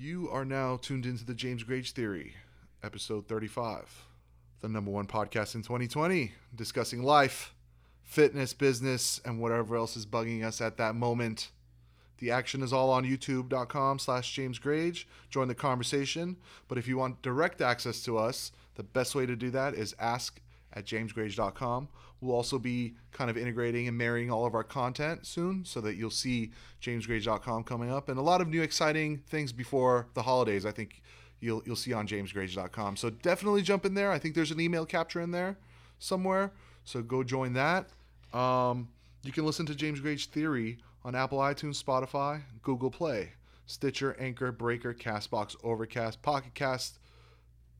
You are now tuned into the James Grage Theory, episode 35, the number one podcast in 2020, discussing life, fitness, business, and whatever else is bugging us at that moment. The action is all on youtube.com slash James Grage. Join the conversation. But if you want direct access to us, the best way to do that is ask at jamesgrage.com. We'll also be kind of integrating and marrying all of our content soon so that you'll see jamesgrage.com coming up and a lot of new exciting things before the holidays. I think you'll you'll see on jamesgrage.com. So definitely jump in there. I think there's an email capture in there somewhere. So go join that. Um, you can listen to James Grage Theory on Apple iTunes, Spotify, Google Play, Stitcher, Anchor, Breaker, Castbox, Overcast, Pocket Cast,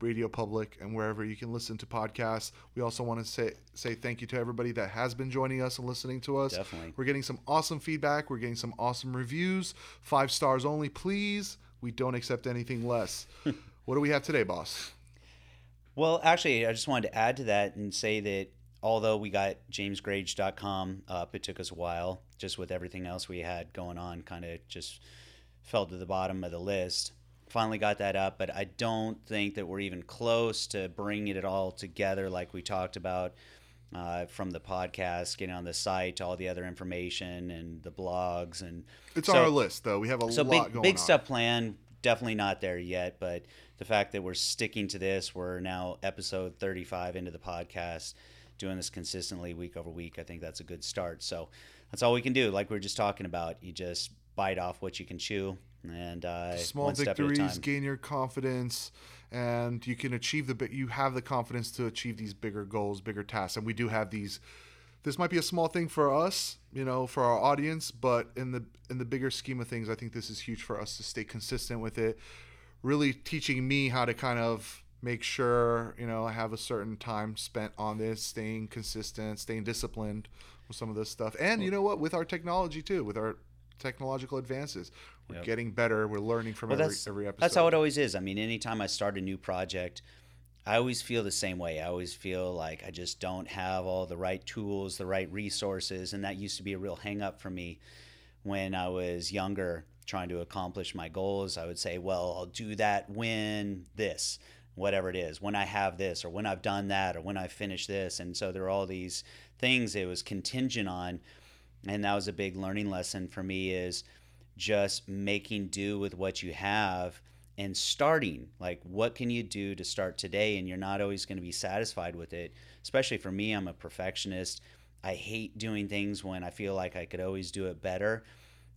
Radio Public, and wherever you can listen to podcasts. We also want to say say thank you to everybody that has been joining us and listening to us. Definitely. We're getting some awesome feedback. We're getting some awesome reviews. Five stars only, please. We don't accept anything less. what do we have today, boss? Well, actually, I just wanted to add to that and say that although we got jamesgrage.com up, it took us a while just with everything else we had going on, kind of just fell to the bottom of the list. Finally got that up, but I don't think that we're even close to bringing it all together like we talked about uh, from the podcast, getting on the site, all the other information and the blogs and It's on So- our list, though. We have a so lot big going big on. stuff planned definitely not there yet but the fact that we're sticking to this we're now episode 35 into the podcast doing this consistently week over week i think that's a good start so that's all we can do like we were just talking about you just bite off what you can chew and uh, small one step at a victories gain your confidence and you can achieve the bit you have the confidence to achieve these bigger goals bigger tasks. And we do have these this might be a small thing for us you know for our audience but in the in the bigger scheme of things i think this is huge for us to stay consistent with it. Really teaching me how to kind of make sure you know i have a certain time spent on this staying consistent staying disciplined with some of this stuff. And you know what? With our technology too with our technological advances we're Yep. getting better we're learning from Well, every, every episode that's how it always is. I mean, anytime I start a new project, I always feel the same way. I always feel like I just don't have all the right tools, the right resources, and that used to be a real hang up for me when I was younger trying to accomplish my goals. I would say, well, I'll do that when this, whatever it is, when I have this, or when I've done that, or when I finish this. And so there are all these things it was contingent on. And that was a big learning lesson for me is just making do with what you have and starting. Like what can you do to start today? And you're not always going to be satisfied with it. Especially for me i'm a perfectionist. I hate doing things when i feel like i could always do it better.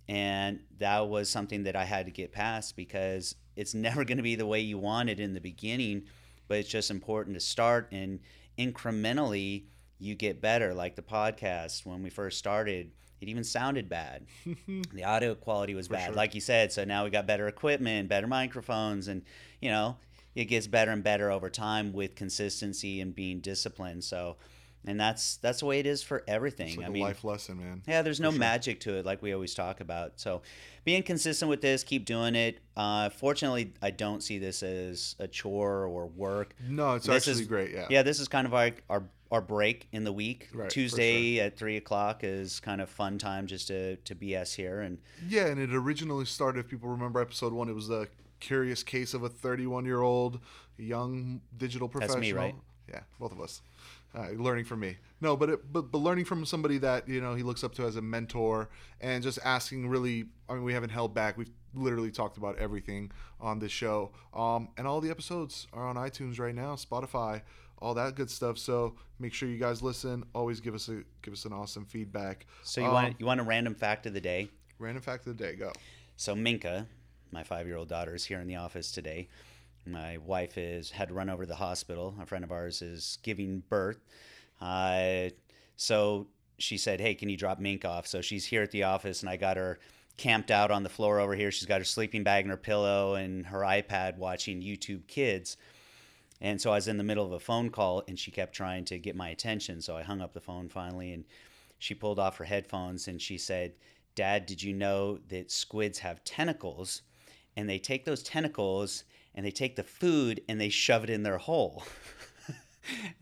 And that was something that i had to get past because it's never going to be the way you want it in the beginning but it's just important to start and incrementally you get better like the podcast when we first started it even sounded bad the audio quality was For bad sure. like you said so now we got better equipment better microphones and you know it gets better and better over time with consistency and being disciplined so and that's that's the way it is for everything it's like i a mean life lesson man yeah, there's no sure. magic to it, like we always talk about. So, being consistent with this, keep doing it. Uh, fortunately, I don't see this as a chore or work. no it's This actually is- great yeah Yeah, this is kind of our our, our break in the week. Right, Tuesday at three o'clock is kind of fun time just to to BS here, and Yeah, and it originally started. If people remember episode one, it was the curious case of a 31 year old young digital professional. That's me, right? Yeah, both of us. Uh, learning from me. No, but, it, but but learning from somebody that you know he looks up to as a mentor, and just asking really. I mean, we haven't held back. We've literally talked about everything on this show. Um, and all the episodes are on iTunes right now, Spotify, all that good stuff. So make sure you guys listen. Always give us a give us an awesome feedback. so you Um, want you want a random fact of the day. random fact of the day. Go. So Minka, my five-year-old daughter, is here in the office today. My wife is had to run over to the hospital. A friend of ours is giving birth, uh, so she said, "Hey, can you drop Mink off?" So she's here at the office, and I got her camped out on the floor over here. She's got her sleeping bag and her pillow and her iPad, watching YouTube Kids. And so I was in the middle of a phone call, and she kept trying to get my attention. So I hung up the phone finally, and she pulled off her headphones and she said, Dad, did you know that squids have tentacles? And they take those tentacles and they take the food and they shove it in their hole.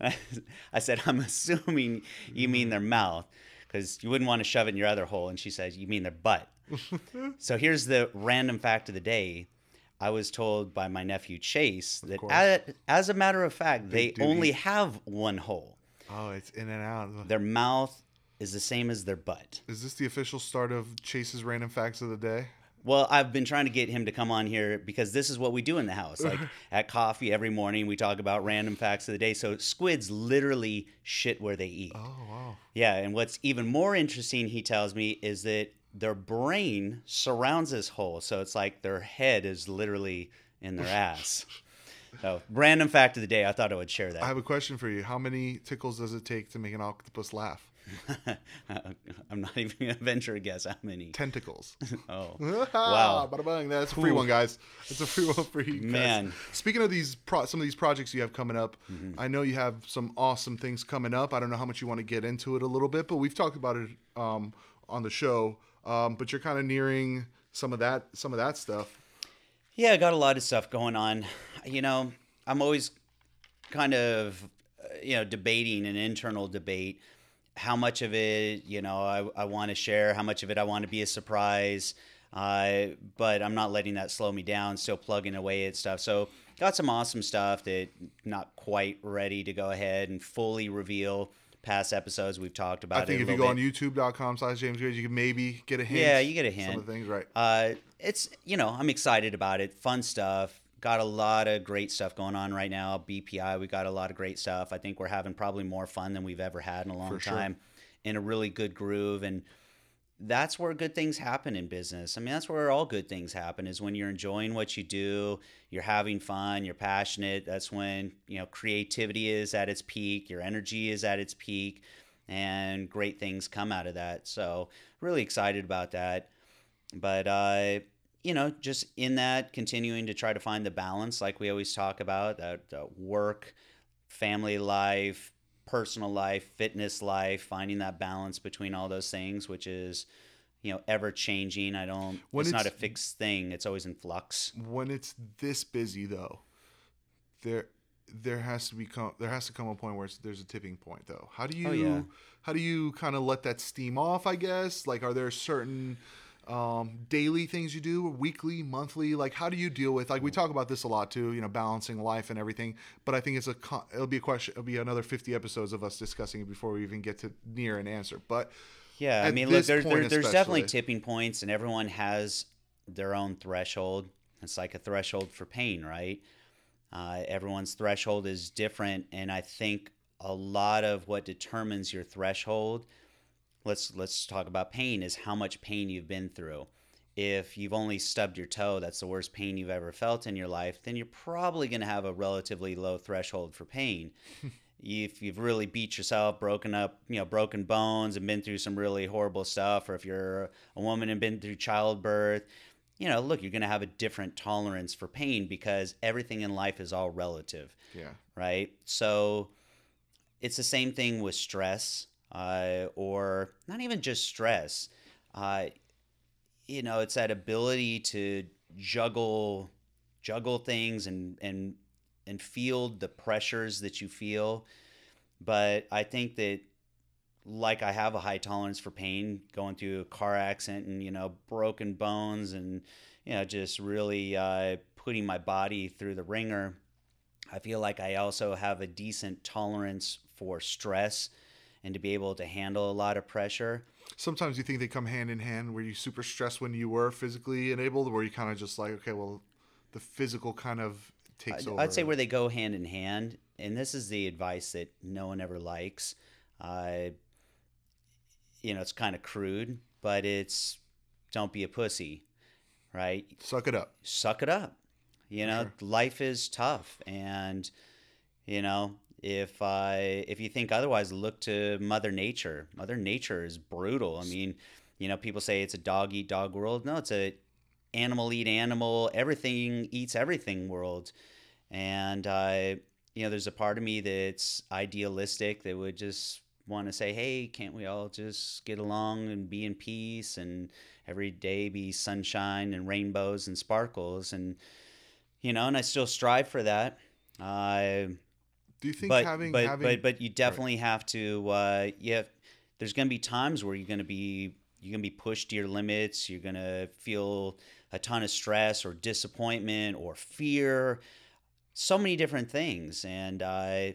I said, I'm assuming you mean their mouth because you wouldn't want to shove it in your other hole. And she says, You mean their butt. so here's the random fact of the day I was told by my nephew Chase that as, as a matter of fact, they only have one hole. Oh, it's in and out. Their mouth is the same as their butt. Is this the official start of Chase's random facts of the day? Well, I've been trying to get him to come on here because this is what we do in the house. Like at coffee every morning, we talk about random facts of the day. So squids literally shit where they eat. Oh wow. Yeah, and what's even more interesting, he tells me, is that their brain surrounds this hole. So it's like their head is literally in their ass. So, random fact of the day. I thought I would share that. I have a question for you. How many tickles does it take to make an octopus laugh? I'm not even going to venture a guess how many. Tentacles. Oh, wow. Bada bang. That's a free one, guys. That's a free one for you guys. Man. Mm-hmm. Speaking of these, pro- some of these projects you have coming up, I know you have some awesome things coming up. I don't know how much you want to get into it a little bit, but we've talked about it um, on the show. Um, but you're kind of nearing some of that, some of that stuff. Yeah, I got a lot of stuff going on. You know, I'm always kind of, uh, you know, debating an internal debate. How much of it, you know, I, I want to share, how much of it I want to be a surprise. Uh, but I'm not letting that slow me down, still plugging away at stuff. So, got some awesome stuff that not quite ready to go ahead and fully reveal. Past episodes we've talked about. I think if you go little on bit. youtube.com slash James Grage, you can maybe get a hint. Yeah, you get a hint. Some of the things, right. Uh, it's you know I'm excited about it. Fun stuff. Got a lot of great stuff going on right now. BPI, we got a lot of great stuff. I think we're having probably more fun than we've ever had in a long For sure. time, in a really good groove, and that's where good things happen in business. I mean, that's where all good things happen is when you're enjoying what you do, you're having fun, you're passionate. That's when, you know, creativity is at its peak, your energy is at its peak, and great things come out of that. So, really excited about that. But uh you know, just in that, continuing to try to find the balance, like we always talk about, that uh, work, family life, personal life, fitness life, finding that balance between all those things, which is, you know, ever changing. I don't. When it's, not a fixed thing. It's always in flux. when it's this busy though there there has to become there has to come a point where it's, there's a tipping point though how do you Oh, yeah. how do you kind of let that steam off i guess like are there certain um, daily things you do weekly monthly like how do you deal with like we talk about this a lot too you know balancing life and everything but i think it's a it'll be a question it'll be another 50 episodes of us discussing it before we even get to near an answer but Yeah, I mean, look, there, there, there's definitely tipping points, and everyone has their own threshold. It's like a threshold for pain, right? Uh, everyone's threshold is different, and I think a lot of what determines your threshold. Let's let's talk about pain. Is how much pain you've been through. If you've only stubbed your toe, that's the worst pain you've ever felt in your life. Then you're probably going to have a relatively low threshold for pain if you've really beat yourself, broken up, you know, broken bones and been through some really horrible stuff, or if you're a woman and been through childbirth, you know, look, you're going to have a different tolerance for pain because everything in life is all relative, yeah right? So it's the same thing with stress, uh, or not even just stress. Uh, you know, it's that ability to juggle, juggle things and and and feel the pressures that you feel. But I think that like I have a high tolerance for pain going through a car accident and you know broken bones and you know just really uh, putting my body through the ringer. I feel like I also have a decent tolerance for stress and to be able to handle a lot of pressure. sometimes you think they come hand in hand where you super stressed when you were physically enabled where you kind of just like okay well the physical kind of takes over I'd say where they go hand in hand, and this is the advice that no one ever likes. Uh, you know, it's kind of crude, but it's don't be a pussy, right? suck it up Suck it up. You know, sure. life is tough, and you know if I if you think otherwise, look to Mother Nature. Mother Nature is brutal. I mean, you know, people say it's a dog eat dog world. No, it's a animal eat animal, everything eats everything world. And uh, you know, there's a part of me that's idealistic that would just want to say, "Hey, can't we all just get along and be in peace and every day be sunshine and rainbows and sparkles?" And you know, and I still strive for that. Uh, do you think but having but, having but but you definitely have to uh yeah there's gonna be times where you're gonna be you're gonna be pushed to your limits you're gonna feel a ton of stress or disappointment or fear, so many different things. And uh,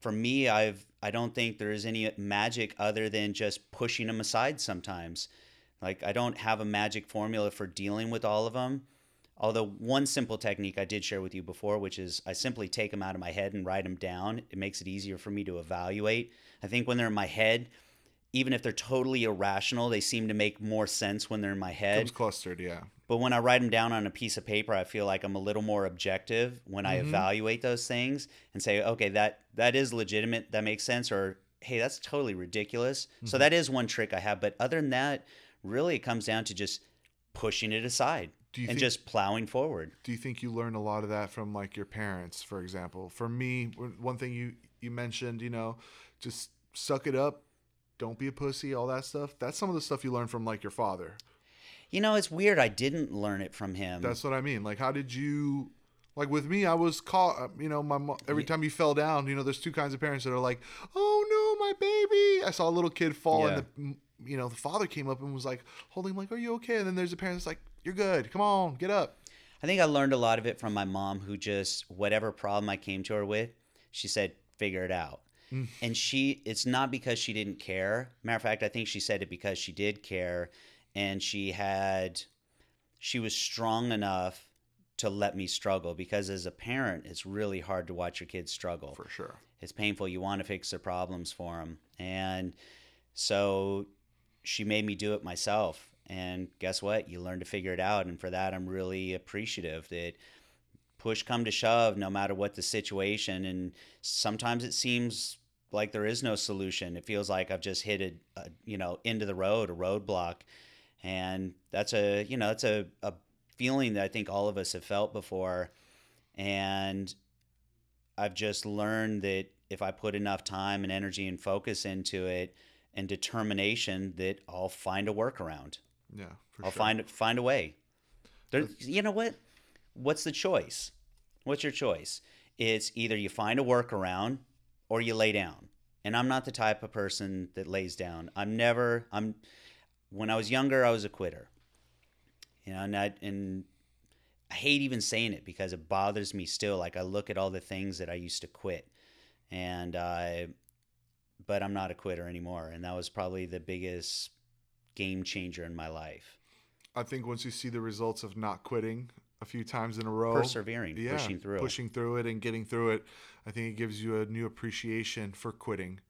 for me, I've I don't think there is any magic other than just pushing them aside sometimes. Like I don't have a magic formula for dealing with all of them. Although one simple technique I did share with you before, which is I simply take them out of my head and write them down. It makes it easier for me to evaluate. I think when they're in my head, even if they're totally irrational, they seem to make more sense when they're in my head. Comes clustered, yeah. But when I write them down on a piece of paper, I feel like I'm a little more objective when I Mhm. evaluate those things and say, okay, that that is legitimate, that makes sense, or hey, that's totally ridiculous. So Mhm. that is one trick I have. But other than that, really, it comes down to just pushing it aside and think just plowing forward. do you think you learned a lot of that from like your parents, for example? For me, one thing you you mentioned, you know, just suck it up, don't be a pussy, all that stuff. That's some of the stuff you learned from like your father. You know, it's weird. I didn't learn it from him. That's what I mean. Like, how did you? Like with me, I was caught. Uh, you know, my mo- every time you fell down, you know, there's two kinds of parents that are like, "Oh no, my baby!" I saw a little kid fall, Yeah. and the you know the father came up and was like holding him, like, "Are you okay?" And then there's a parent that's like, "You're good. Come on, get up." I think I learned a lot of it from my mom, who just whatever problem I came to her with, she said, "Figure it out." Mm. And she, it's not because she didn't care. Matter of fact, I think she said it because she did care, and she had, she was strong enough to let me struggle. Because as a parent, it's really hard to watch your kids struggle For sure. it's painful. You want to fix their problems for them. And so she made me do it myself. And guess what? You learn to figure it out. And for that, I'm really appreciative that push come to shove, no matter what the situation. And sometimes it seems like there is no solution. It feels like I've just hit a, a you know, into the road, a roadblock. And that's a, you know, it's a, a feeling that I think all of us have felt before. And I've just learned that if I put enough time and energy and focus into it and determination that I'll find a workaround. Yeah. For I'll sure. find find a way. There, you know what? What's the choice? What's your choice? It's either you find a workaround or you lay down. And I'm not the type of person that lays down. I'm never. I'm. When I was younger, I was a quitter. You know, and I, and I hate even saying it because it bothers me still. Like I look at all the things that I used to quit, and I, but I'm not a quitter anymore. And that was probably the biggest game changer in my life. I think once you see the results of not quitting a few times in a row, Persevering, yeah, pushing through. pushing through it and getting through it, I think it gives you a new appreciation for quitting,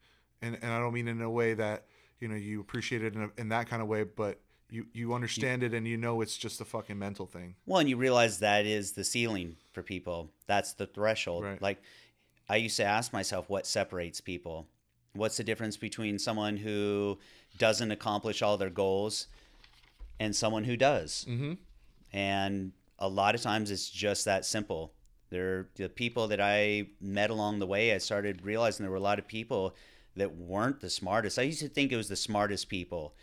and and I don't mean in a way that you know you appreciate it in, a, in that kind of way, but you you understand it and you know it's just a fucking mental thing. Well, and you realize that is the ceiling for people. That's the threshold. Right. Like I used to ask myself what separates people. What's the difference between someone who doesn't accomplish all their goals and someone who does? Mm-hmm. And a lot of times it's just that simple. There, the people that I met along the way, I started realizing there were a lot of people that weren't the smartest. I used to think it was the smartest people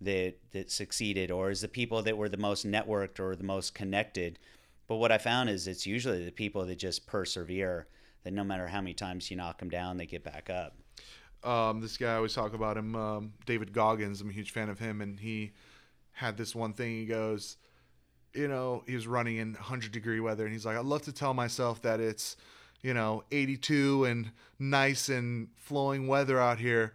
that that succeeded, or is the people that were the most networked or the most connected. But what I found is it's usually the people that just persevere. That no matter how many times you knock them down, they get back up. Um, this guy I always talk about him, um, David Goggins. I'm a huge fan of him, and he had this one thing. He goes, you know, he was running in 100 degree weather, and he's like, I love to tell myself that it's, you know, 82 and nice and flowing weather out here,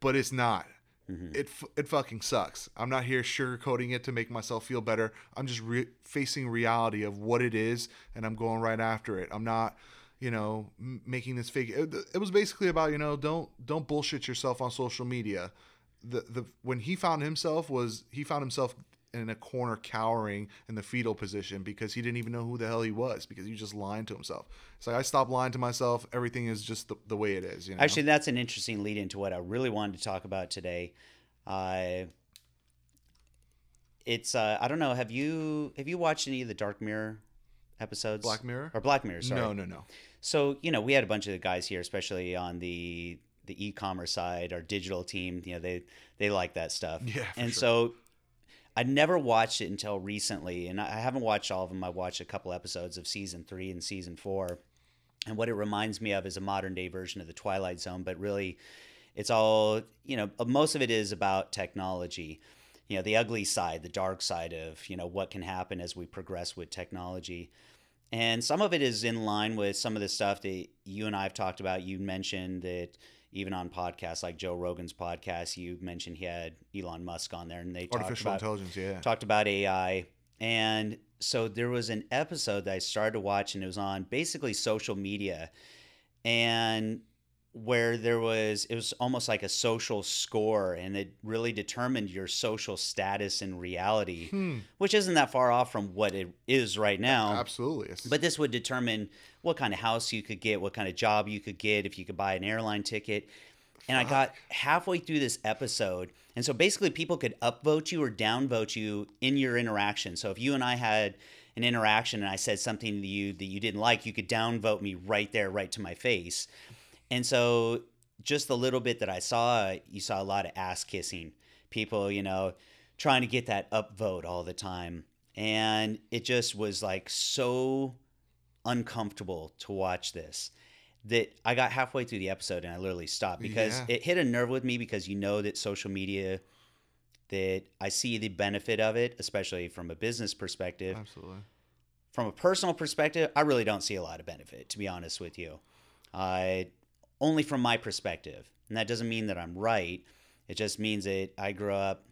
but it's not. Mhm. It it fucking sucks. I'm not here sugarcoating it to make myself feel better. I'm just re- facing reality of what it is, and I'm going right after it. I'm not you know m- making this fake it, it was basically about you know don't don't bullshit yourself on social media the the when he found himself was he found himself in a corner cowering in the fetal position because he didn't even know who the hell he was because he was just lying to himself it's like i stopped lying to myself everything is just the, the way it is you know Actually, that's an interesting lead into what I really wanted to talk about today. Uh, it's uh, I don't know. Have you have you watched any of the Dark Mirror episodes? black mirror or Black Mirror? Sorry. no no no So you know, we had a bunch of the guys here, especially on the the e-commerce side, our digital team. You know, they they like that stuff. Yeah, and sure. so I never watched it until recently, and I haven't watched all of them. I watched a couple episodes of season three and season four, and what it reminds me of is a modern day version of the Twilight Zone, but really, it's all you know. Uh, most of it is about technology. you know the ugly side, the dark side of you know what can happen as we progress with technology. And some of it is in line with some of the stuff that you and I have talked about. You mentioned that even on podcasts like Joe Rogan's podcast, you mentioned he had Elon Musk on there, and they artificial talked about, intelligence. Yeah, talked about AI. And so there was an episode that I started to watch, and it was on basically social media, and where there was it was almost like a social score and it really determined your social status in reality Hmm. which isn't that far off from what it is right now. absolutely. It's- but this would determine what kind of house you could get what kind of job you could get if you could buy an airline ticket. And i got halfway through this episode and so basically people could upvote you or downvote you in your interaction. So if you and i had an interaction and i said something to you that you didn't like you could downvote me right there right to my face and so, just the little bit that I saw, you saw a lot of ass kissing. People, you know, trying to get that upvote all the time. And it just was like so uncomfortable to watch this that I got halfway through the episode and I literally stopped because Yeah. it hit a nerve with me because you know that social media that I see the benefit of it, especially from a business perspective absolutely. from a personal perspective, I really don't see a lot of benefit, to be honest with you. I only from my perspective, and that doesn't mean that I'm right. It just means that I grew up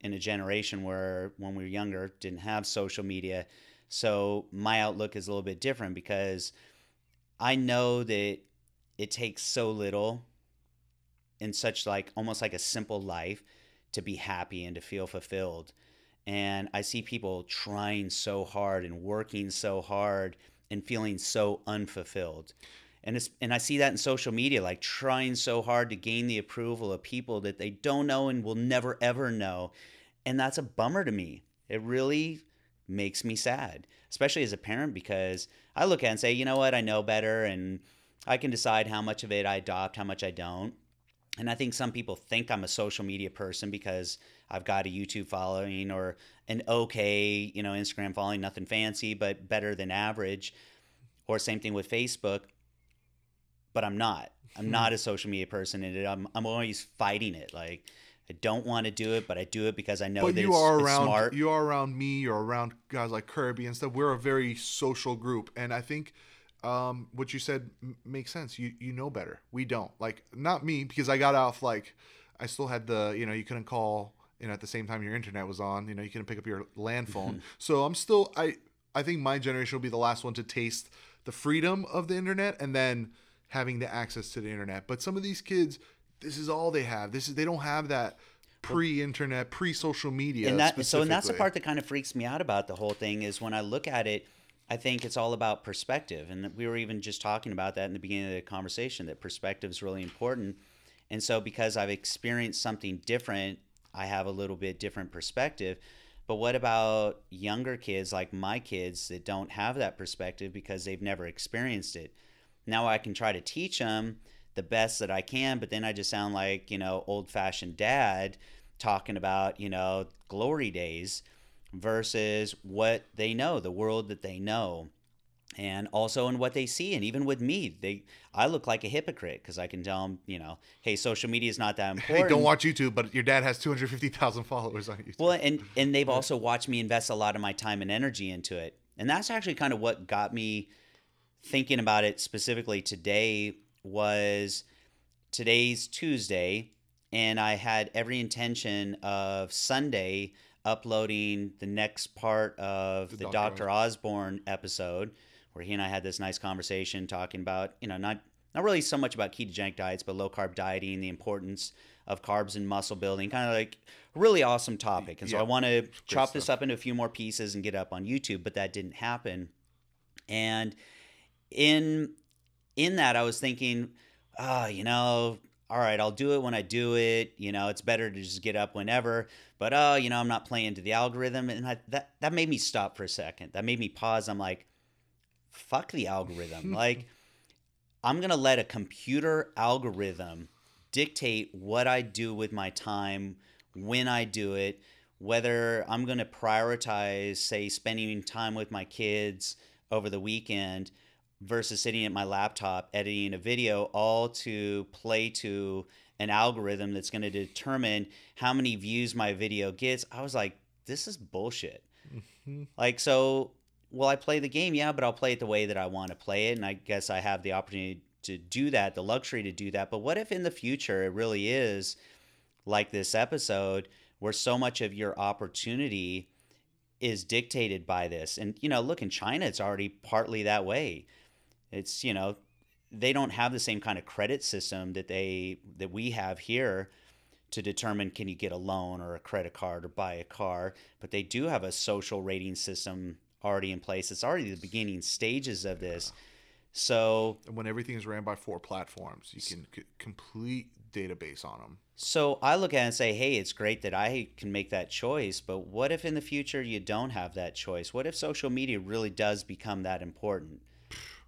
in a generation where, when we were younger, didn't have social media, so my outlook is a little bit different because I know that it takes so little in such like almost like a simple life to be happy and to feel fulfilled and I see people trying so hard and working so hard and feeling so unfulfilled. And it's and I see that in social media, like trying so hard to gain the approval of people that they don't know and will never ever know. And that's a bummer to me. It really makes me sad, especially as a parent, because I look at it and say, you know what, I know better and I can decide how much of it I adopt, how much I don't. And I think some people think I'm a social media person because I've got a YouTube following or an okay, you know, Instagram following, nothing fancy, but better than average. Or same thing with Facebook. But I'm not. I'm not a social media person, and I'm I'm always fighting it. Like I don't want to do it, but I do it because I know but that you it's, are it's around smart. you are around me you're around guys like kirby and stuff we're a very social group and i think um, what you said m- makes sense you you know better we don't like not me because i got off like i still had the you know you couldn't call you know at the same time your internet was on you know you couldn't pick up your land phone so i'm still i i think my generation will be the last one to taste the freedom of the internet and then having the access to the internet but some of these kids this is all they have this is they don't have that pre-internet, pre-social media. and that so and that's the part that kind of freaks me out about the whole thing is when I look at it, I think it's all about perspective, and we were even just talking about that in the beginning of the conversation that perspective is really important. And so because I've experienced something different, I have a little bit different perspective. But what about younger kids like my kids that don't have that perspective because they've never experienced it? Now I can try to teach them the best that I can, but then I just sound like, you know, old fashioned dad talking about, you know, glory days versus what they know, the world that they know. And also in what they see, and even with me, they I look like a hypocrite because I can tell them, you know, hey, social media is not that important. Hey, don't watch YouTube, but your dad has 250,000 followers on YouTube. Well, and and they've also watched me invest a lot of my time and energy into it, and that's actually kind of what got me thinking about it specifically today. Was today's Tuesday, and I had every intention of Sunday uploading the next part of The the, Dr. Dr. Osborne episode, where he and I had this nice conversation talking about, you know, not not really so much about ketogenic diets, but low carb dieting, the importance of carbs and muscle building, kind of like really awesome topic. And so I want to chop this up into a few more pieces and get up on YouTube, but that didn't happen. And in in that, I was thinking, ah, you know, all right, I'll do it when I do it. You know, it's better to just get up whenever. But oh, you know, I'm not playing to the algorithm, and I, that that made me stop for a second. That made me pause. I'm like, fuck the algorithm. like, I'm gonna let a computer algorithm dictate what I do with my time, when I do it, whether I'm gonna prioritize, say, spending time with my kids over the weekend versus sitting at my laptop editing a video all to play to an algorithm that's going to determine how many views my video gets. I was like, this is bullshit. Mm-hmm. Like, so, will I play the game? Yeah, but I'll play it the way that I want to play it. And I guess I have the opportunity to do that, the luxury to do that. But what if in the future it really is like this episode where so much of your opportunity is dictated by this? And, you know, look, in China, it's already partly that way. It's, you know, they don't have the same kind of credit system that they that we have here to determine can you get a loan or a credit card or buy a car but they do have a social rating system already in place. It's already the beginning stages of this. So And when everything is ran by four platforms, you can c- complete database on them. so i look at it and say hey it's great that i can make that choice but what if in the future you don't have that choice? What if social media really does become that important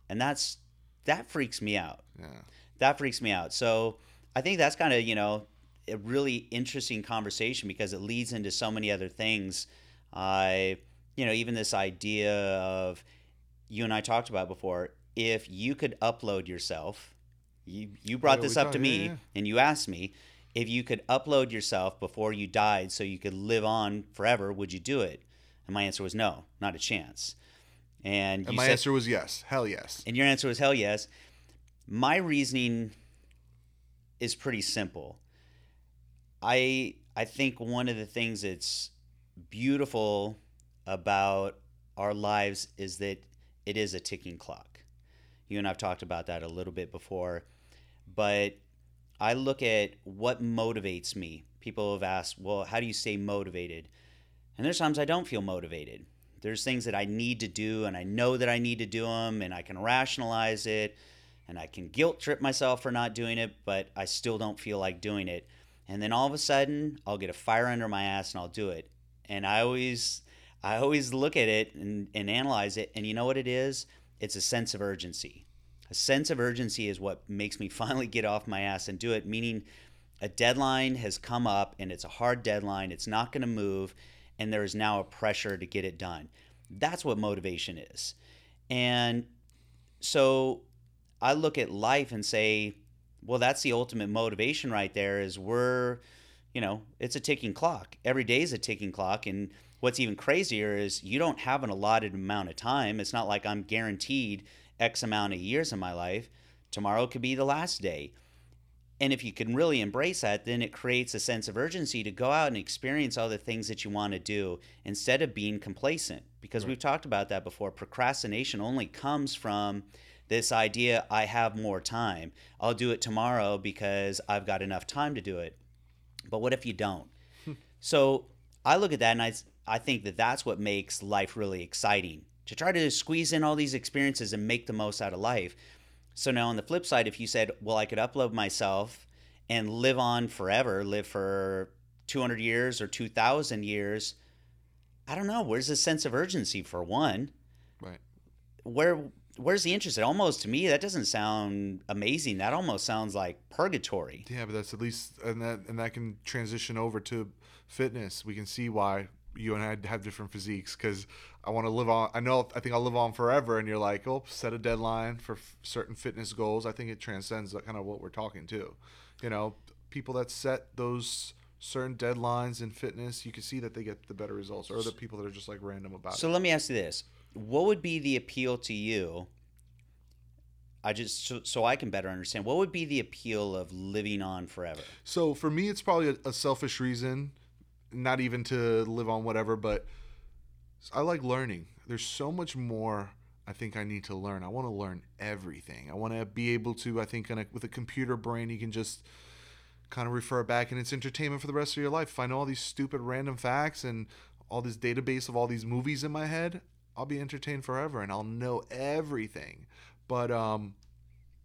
and that's that freaks me out Yeah. that freaks me out. So I think that's kind of you know a really interesting conversation because it leads into so many other things. I you know even this idea of you and I talked about before. If you could upload yourself, you you brought Yeah, this up to me yeah. and you asked me if you could upload yourself before you died so you could live on forever, would you do it? And my answer was no, not a chance. And, And my said, answer was yes. Hell yes. and your answer was hell yes. My reasoning is pretty simple. I I think one of the things that's beautiful about our lives is that it is a ticking clock. You and I've talked about that a little bit before, but I look at what motivates me. People have asked, "Well, how do you stay motivated?" And there's times I don't feel motivated. There's things that I need to do, and I know that I need to do them, and I can rationalize it, and I can guilt trip myself for not doing it, but I still don't feel like doing it. And then all of a sudden, I'll get a fire under my ass and I'll do it. And I always, I always look at it and, and analyze it, and you know what it is? It's a sense of urgency. A sense of urgency is what makes me finally get off my ass and do it, meaning a deadline has come up and it's a hard deadline, it's not going to move, and there is now a pressure to get it done. That's what motivation is. And so I look at life and say, well, that's the ultimate motivation right there is we're, you know, it's a ticking clock. Every day is a ticking clock. And what's even crazier is you don't have an allotted amount of time. It's not like I'm guaranteed X amount of years in my life. Tomorrow could be the last day. And if you can really embrace that, then it creates a sense of urgency to go out and experience all the things that you want to do instead of being complacent. Because we've talked about that before. Procrastination only comes from this idea I have more time. I'll do it tomorrow because I've got enough time to do it. But what if you don't? Hmm. so I look at that and I, I think that that's what makes life really exciting to try to squeeze in all these experiences and make the most out of life. So now on the flip side, if you said, well, I could upload myself and live on forever, live for 200 years or 2,000 years, I don't know. Where's the sense of urgency for one? Right. Where where's the interest? It almost to me that doesn't sound amazing. That almost sounds like purgatory. Yeah, but that's at least, and that and that can transition over to fitness. We can see why you and I have different physiques because I want to live on. I know. I think I'll live on forever, and you're like, oh, set a deadline for f- certain fitness goals. I think it transcends that kind of what we're talking to. You know, people that set those certain deadlines in fitness, you can see that they get the better results, or the people that are just like random about So it. So let me ask you this: What would be the appeal to you? I just so, so I can better understand. What would be the appeal of living on forever? So for me, it's probably a, a selfish reason, not even to live on whatever, but I like learning. There's so much more I think I need to learn. I want to learn everything. I want to be able to. I think in a, with a computer brain, you can just kind of refer back, and it's entertainment for the rest of your life. Know all these stupid random facts and all this database of all these movies in my head, I'll be entertained forever, and I'll know everything. But um,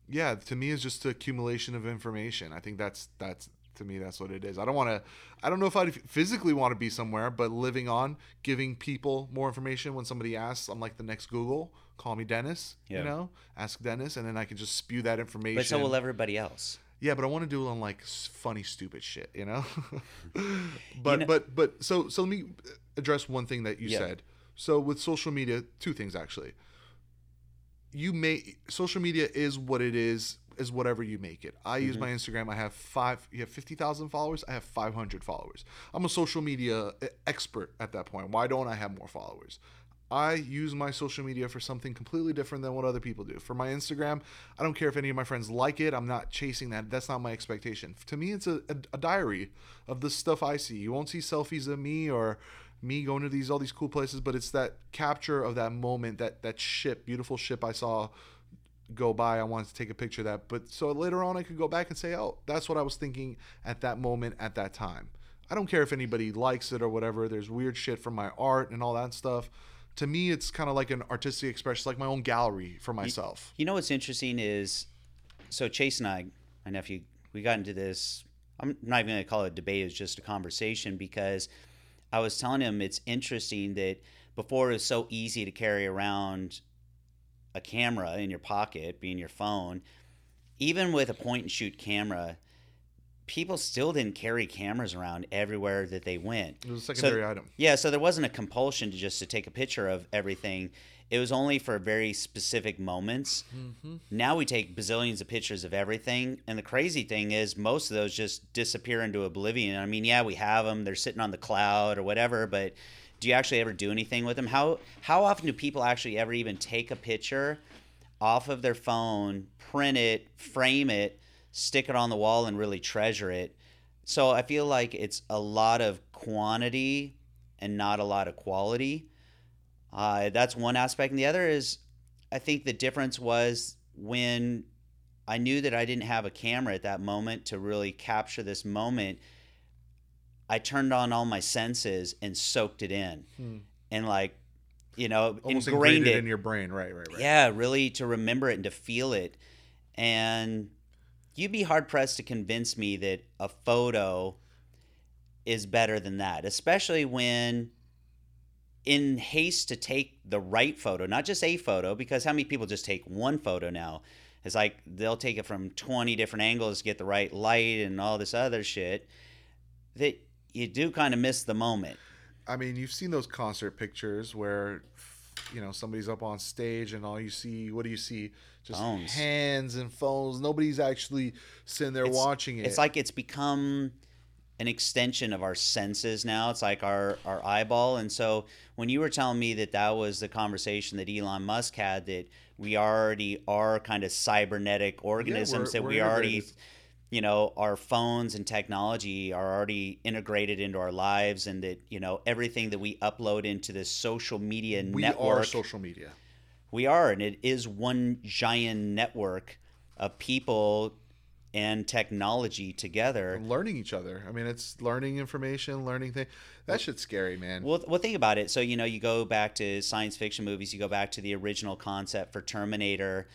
yeah, to me, it's just the accumulation of information. I think that's that's to me that's what it is. I don't want to. I don't know if I physically want to be somewhere, but living on, giving people more information when somebody asks, I'm like the next Google. Call me Deniz. Yeah. You know, ask Deniz, and then I can just spew that information. But so will everybody else. Yeah, but I want to do it on like funny, stupid shit, you know. but know- but but so so let me address one thing that you Yeah. said. So with social media, two things actually. You may social media is what it is is whatever you make it. I use mm-hmm. my Instagram. I have five. You have fifty thousand followers. I have five hundred followers. I'm a social media e- expert at that point. Why don't I have more followers? I use my social media for something completely different than what other people do. For my Instagram, I don't care if any of my friends like it. I'm not chasing that. That's not my expectation. To me, it's a, a, a diary of the stuff I see. You won't see selfies of me or me going to these all these cool places, but it's that capture of that moment, that that ship, beautiful ship I saw go by. I wanted to take a picture of that. But so later on, I could go back and say, oh, that's what I was thinking at that moment, at that time. I don't care if anybody likes it or whatever. There's weird shit from my art and all that stuff. To me, it's kind of like an artistic expression, it's like my own gallery for myself. You know what's interesting is, so Chase and I, my nephew, we got into this. I'm not even going to call it a debate. It's just a conversation because I was telling him it's interesting that before it was so easy to carry around a camera in your pocket, being your phone, even with a point and shoot camera, people still didn't carry cameras around everywhere that they went. It was a secondary So- item. Yeah, so there wasn't a compulsion to just to take a picture of everything. It was only for very specific moments. Mm-hmm. Now we take bazillions of pictures of everything, and the crazy thing is most of those just disappear into oblivion. I mean, yeah, we have them; they're sitting on the cloud or whatever, but do you actually ever do anything with them? How how often do people actually ever even take a picture off of their phone, print it, frame it, stick it on the wall, and really treasure it? So I feel like it's a lot of quantity and not a lot of quality. Uh, that's one aspect, and the other is, I think the difference was when I knew that I didn't have a camera at that moment to really capture this moment. I turned on all my senses and soaked it in, Hmm. and like, you know, Almost ingrained ingrained it in your brain. Right, right, right. yeah, really to remember it and to feel it. And you'd be hard pressed to convince me that a photo is better than that, especially when in haste to take the right photo, not just a photo, because how many people just take one photo now? It's like they'll take it from 20 different angles get the right light and all this other shit that you do kind of miss the moment. I mean, you've seen those concert pictures where, you know, somebody's up on stage and all you see, what do you see? Just Phones. hands and phones. Nobody's actually sitting there It's- watching it. It's like it's become an extension of our senses now. It's like our our eyeball. And so when you were telling me that that was the conversation that Elon Musk had, that we already are kind of cybernetic organisms, that we're we already. You know, our phones and technology are already integrated into our lives, and that you know everything that we upload into this social media we network are social media. we are, and it is one giant network of people and technology together. And learning each other. I mean, it's learning information, learning things. That shit's scary, man. Well, well, think about it. So you know, you go back to science fiction movies. You go back to the original concept for Terminator.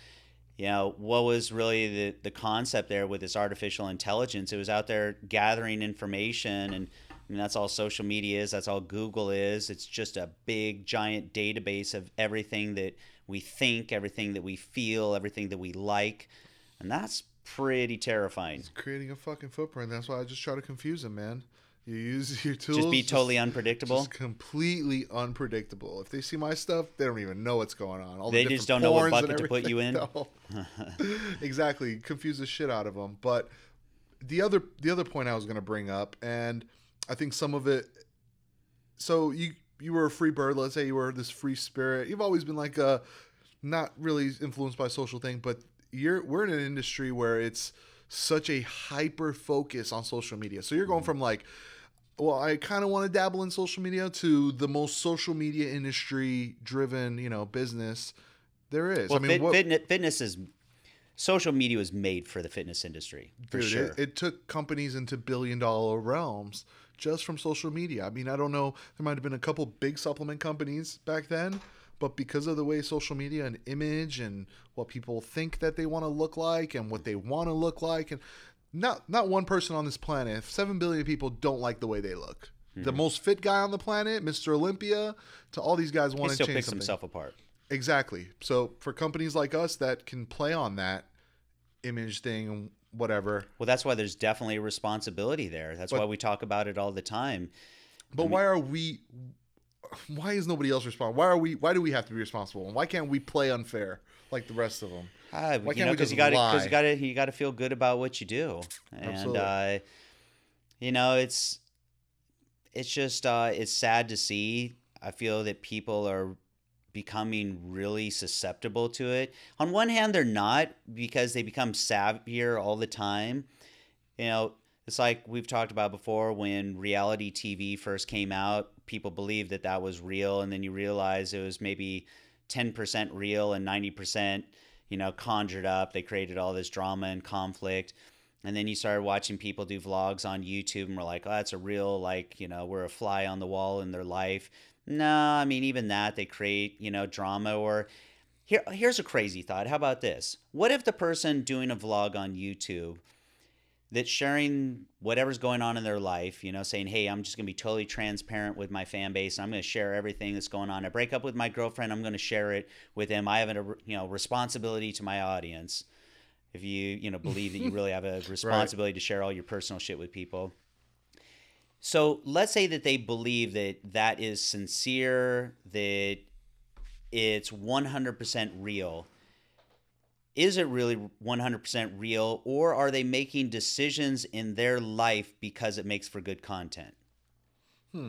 You know, what was really the the concept there with this artificial intelligence? It was out there gathering information, and I mean, that's all social media is. That's all Google is. It's just a big giant database of everything that we think, everything that we feel, everything that we like, and that's pretty terrifying. It's creating a fucking footprint. That's why I just try to confuse them, man. You use your tools. Just be totally unpredictable. Just completely unpredictable. If they see my stuff, they don't even know what's going on. All They the just don't know what bucket to put you in? No. exactly. Confuse the shit out of them. But the other the other point I was going to bring up, and I think some of it. So you you were a free bird. Let's say you were this free spirit. You've always been like a not really influenced by social thing, but you're we're in an industry where it's such a hyper focus on social media. So you're going mm-hmm. from like well, I kind of want to dabble in social media to the most social media industry driven, you know, business there is. Well, I mean, fit, what, fitness, fitness is social media was made for the fitness industry for dude, sure. it, it took companies into billion dollar realms just from social media. I mean, I don't know, there might have been a couple big supplement companies back then, but because of the way social media and image and what people think that they want to look like and what they want to look like and not not one person on this planet, 7 billion people don't like the way they look. The hmm. most fit guy on the planet, Mr. Olympia, to all these guys he want to change picks something. himself apart. Exactly. So for companies like us that can play on that image thing and whatever, Well, that's why there's definitely a responsibility there. That's But- why we talk about it all the time. but why are we why is nobody else responding? Why are we? Why do we have to be responsible? And why can't we play unfair like the rest of them? Ah, Why you can't know, because you got to, because you got to, you got to feel good about what you do, and uh, you know, it's, it's just, uh, it's sad to see. I feel that people are becoming really susceptible to it. On one hand, they're not because they become savvier all the time. You know, it's like we've talked about before when reality TV first came out, people believed that that was real, and then you realize it was maybe 10% real and 90%, you know, conjured up. They created all this drama and conflict. And then you started watching people do vlogs on YouTube and we're like, oh, that's a real, like, you know, we're a fly on the wall in their life. No, I mean, even that, they create, you know, drama or. Here, here's a crazy thought. How about this? What if the person doing a vlog on YouTube that's sharing whatever's going on in their life, you know, saying, "Hey, I'm just going to be totally transparent with my fan base. I'm going to share everything that's going on. I break up with my girlfriend, I'm going to share it with them. I have a, you know, responsibility to my audience. If you, you know, believe that you really have a responsibility to share all your personal shit with people. So, let's say that they believe that that is sincere, that it's 100% real is it really 100% real or are they making decisions in their life because it makes for good content? Hmm.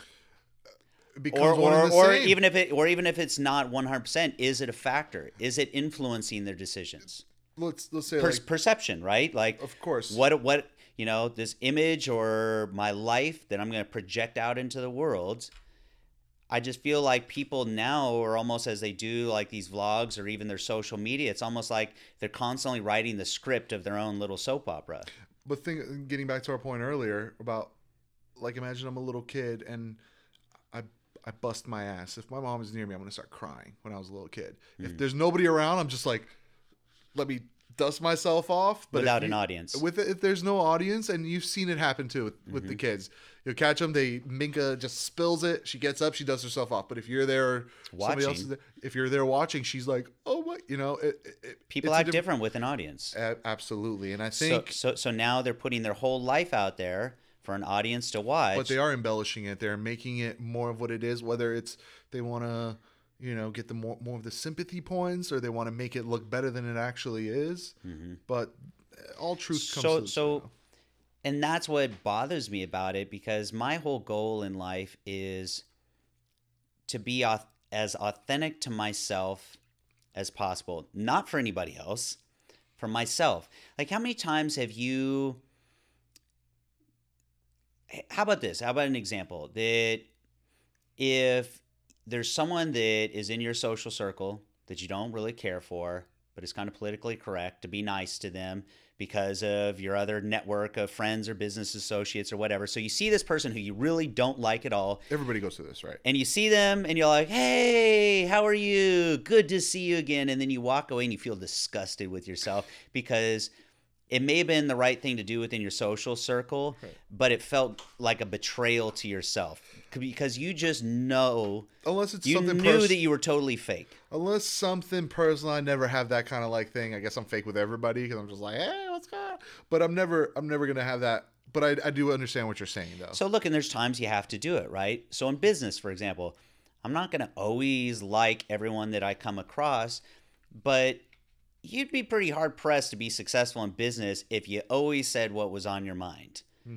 Uh, it becomes or or, or same. even if it or even if it's not 100% is it a factor? Is it influencing their decisions? Let's let's say per- like, perception right? Like of course. what what you know this image or my life that i'm going to project out into the world i just feel like people now or almost as they do like these vlogs or even their social media it's almost like they're constantly writing the script of their own little soap opera But think, getting back to our point earlier about, like, imagine I'm a little kid and I I bust my ass. If my mom is near me, I'm gonna start crying. When I was a little kid, Hmm. if there's nobody around, I'm just like, let me dust myself off. But without an audience with if there's no audience, and you've seen it happen too with, with Mm-hmm. the kids, you'll catch them. They Minka just spills it. She gets up, she dusts herself off. But if you're there, somebody else Watching. is there, if you're there watching, she's like, oh my, you know, it, it- people act diff- different with an audience absolutely, and I so, think so so now they're putting their whole life out there for an audience to watch but they are embellishing it. They're making it more of what it is. Whether it's they want to, you know, get the more more of the sympathy points, or they want to make it look better than it actually is. But uh, all truth comes. Mm-hmm. so to the so and that's what bothers me about it because my whole goal in life is to be auth- as authentic to myself as possible not for anybody else for myself like how many times have you how about this how about an example that if there's someone that is in your social circle that you don't really care for but it's kind of politically correct to be nice to them because of your other network of friends or business associates or whatever. So you see this person who you really don't like at all, everybody goes through this, right? and you see them and you're like, hey, how are you? Good to see you again. And then you walk away and you feel disgusted with yourself because it may have been the right thing to do within your social circle, Right. but it felt like a betrayal to yourself because you just know Unless it's you something knew pers- that you were totally fake. unless something personal. I never have that kind of like thing. I guess I'm fake with everybody because I'm just like, hey, what's going on? But I'm never, I'm never gonna have that. But I, I do understand what you're saying though. So look, and there's times you have to do it, right? So in business, for example, I'm not going to always like everyone that I come across, but you'd be pretty hard pressed to be successful in business if you always said what was on your mind, hmm.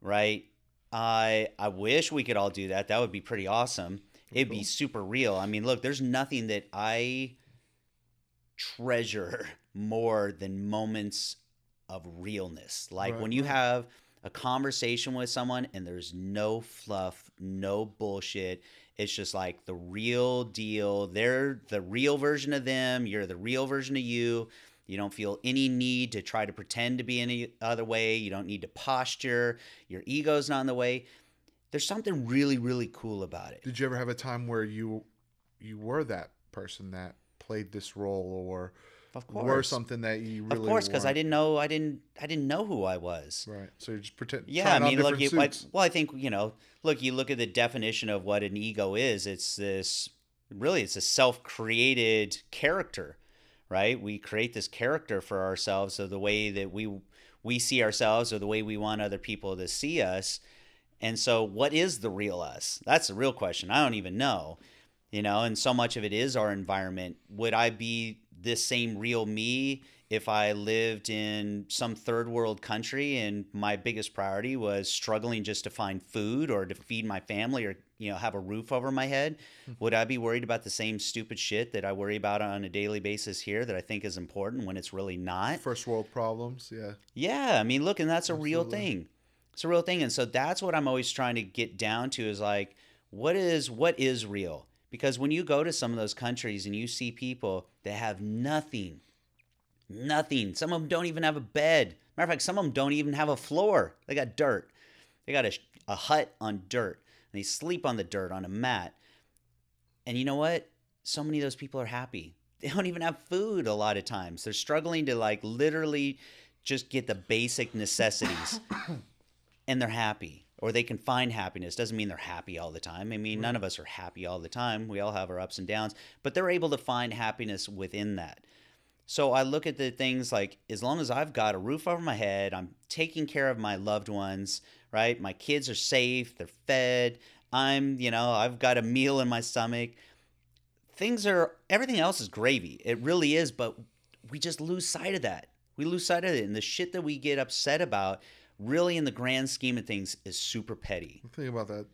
right? I I wish we could all do that. That would be pretty awesome. It'd be super real. I mean, look, there's nothing that I treasure more than moments of realness. Like Right, when you right. have a conversation with someone and there's no fluff, no bullshit. It's just like the real deal. They're the real version of them. You're the real version of you. You don't feel any need to try to pretend to be any other way. You don't need to posture. Your ego's not in the way. There's something really, really cool about it. Did you ever have a time where you, you were that person that played this role, or Of were something that you really? of course, because I didn't know I didn't I didn't know who I was. Right. So you're just pretend. Yeah, I mean, look, you, like, well, I think you know, look, you look at the definition of what an ego is. It's this really, it's a self-created character, right? We create this character for ourselves of the way that we we see ourselves or the way we want other people to see us. And so, what is the real us? That's the real question. I don't even know, you know. And so much of it is our environment. Would I be this same real me if I lived in some third world country and my biggest priority was struggling just to find food or to feed my family or you know have a roof over my head mm-hmm. would I be worried about the same stupid shit that I worry about on a daily basis here that I think is important when it's really not First world problems, yeah. yeah I mean look and that's a real thing it's a real thing and so that's what I'm always trying to get down to is like what is what is real because when you go to some of those countries and you see people that have nothing Nothing. Some of them don't even have a bed. Matter of fact, some of them don't even have a floor. They got dirt. They got a, a hut on dirt. And they sleep on the dirt on a mat. And you know what? So many of those people are happy. They don't even have food a lot of times. They're struggling to like literally just get the basic necessities. and they're happy. Or they can find happiness. Doesn't mean they're happy all the time. I mean, none of us are happy all the time. We all have our ups and downs. But they're able to find happiness within that. So I look at the things like as long as I've got a roof over my head, I'm taking care of my loved ones, right? My kids are safe, they're fed, I'm, you know, I've got a meal in my stomach. Things are everything else is gravy. It really is, but we just lose sight of that. We lose sight of it. And the shit that we get upset about, really in the grand scheme of things, is super petty. Think about that.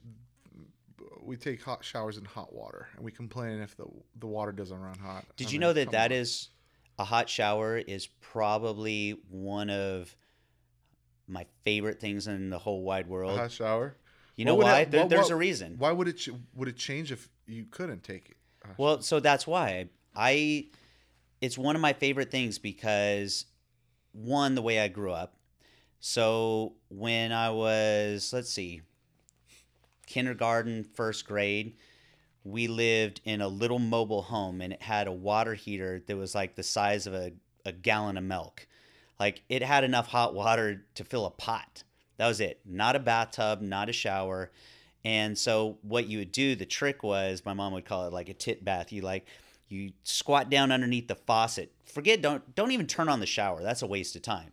We take hot showers in hot water, and we complain if the the water doesn't run hot. Did I you mean, know that that on. is a hot shower is probably one of my favorite things in the whole wide a world. hot shower? You know why? it- There, what- there's a reason. Why would it would it change if you couldn't take it? Well, so that's why I it's one of my favorite things because one the way I grew up. So when I was let's see kindergarten, first grade, we lived in a little mobile home and it had a water heater that was like the size of a, a gallon of milk. Like it had enough hot water to fill a pot. That was it. Not a bathtub, not a shower. And so what you would do, the trick was my mom would call it like a tit bath. You like you squat down underneath the faucet. Forget don't don't even turn on the shower. That's a waste of time.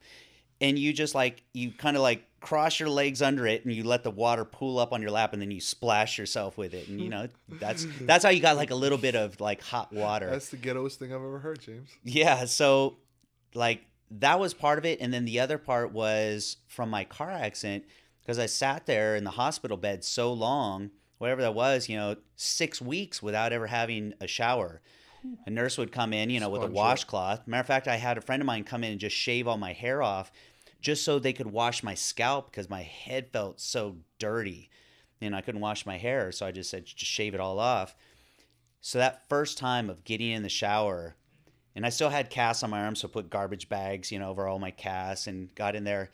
And you just like you kind of like cross your legs under it and you let the water pool up on your lap and then you splash yourself with it. And you know, that's that's how you got like a little bit of like hot water. That's the ghettoest thing I've ever heard, James. Yeah, so like that was part of it and then the other part was from my car accident because I sat there in the hospital bed so long, whatever that was, you know, 6 weeks without ever having a shower. A nurse would come in, you know, with a washcloth. Matter of fact, I had a friend of mine come in and just shave all my hair off just so they could wash my scalp because my head felt so dirty. And I couldn't wash my hair, so I just said just shave it all off. So that first time of getting in the shower, and I still had casts on my arms, so put garbage bags, you know, over all my casts and got in there.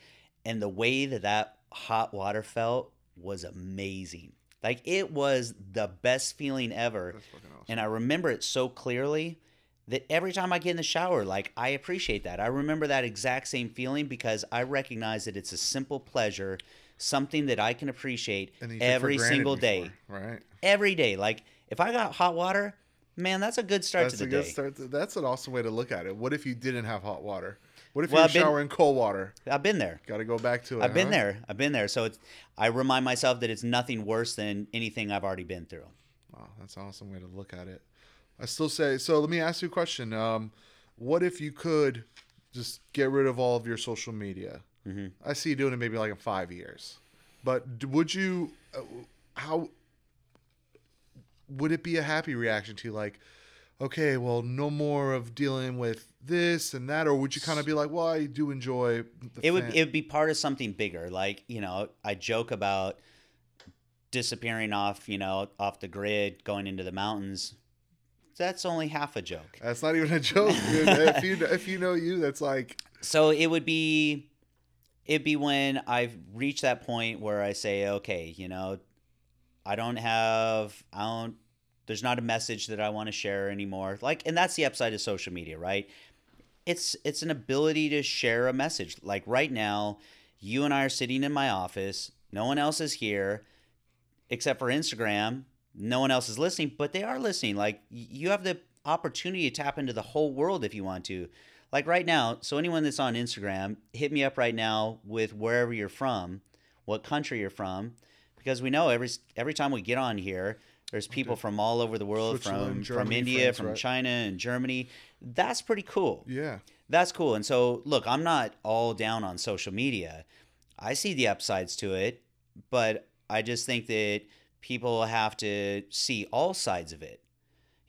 And the way that that hot water felt was amazing. Like it was the best feeling ever. That's fucking awesome. And I remember it so clearly that every time I get in the shower, like I appreciate that. I remember that exact same feeling because I recognize that it's a simple pleasure, something that I can appreciate And you took for every single day. before, right? Every day. Like if I got hot water, man, that's a good start That's to a the good day. start. to- that's an awesome way to look at it. What if you didn't have hot water? What if Well, you're I've been- showering cold water? I've been there. Got to go back to it. I've been huh? there. I've been there. So it's I remind myself that it's nothing worse than anything I've already been through. Wow, that's an awesome way to look at it. I still say so. Let me ask you a question. Um, what if you could just get rid of all of your social media? Mhm. I see you doing it maybe like in five years, but would you? Uh, how would it be a happy reaction to like? Okay, well, no more of dealing with this and that, or would you kind of be like, "Well, I do enjoy." The it would it would be part of something bigger. Like you know, I joke about disappearing off you know off the grid, going into the mountains. That's only half a joke. That's not even a joke. if you if you know you, that's like So it would be it'd be when I've reached that point where I say, okay, you know, I don't have I don't there's not a message that I want to share anymore. Like and that's the upside of social media, right? It's it's an ability to share a message. Like right now, you and I are sitting in my office, no one else is here except for Instagram. No one else is listening, but they are listening. Like you have the opportunity to tap into the whole world if you want to. Like right now, so anyone that's on Instagram, hit me up right now with wherever you're from, what country you're from, because we know every every time we get on here, there's people from all over the world, from Switzerland, from India, France, from right? China and Germany. That's pretty cool. Yeah. That's cool. And so, look, I'm not all down on social media. I see the upsides to it, but I just think that people have to see all sides of it.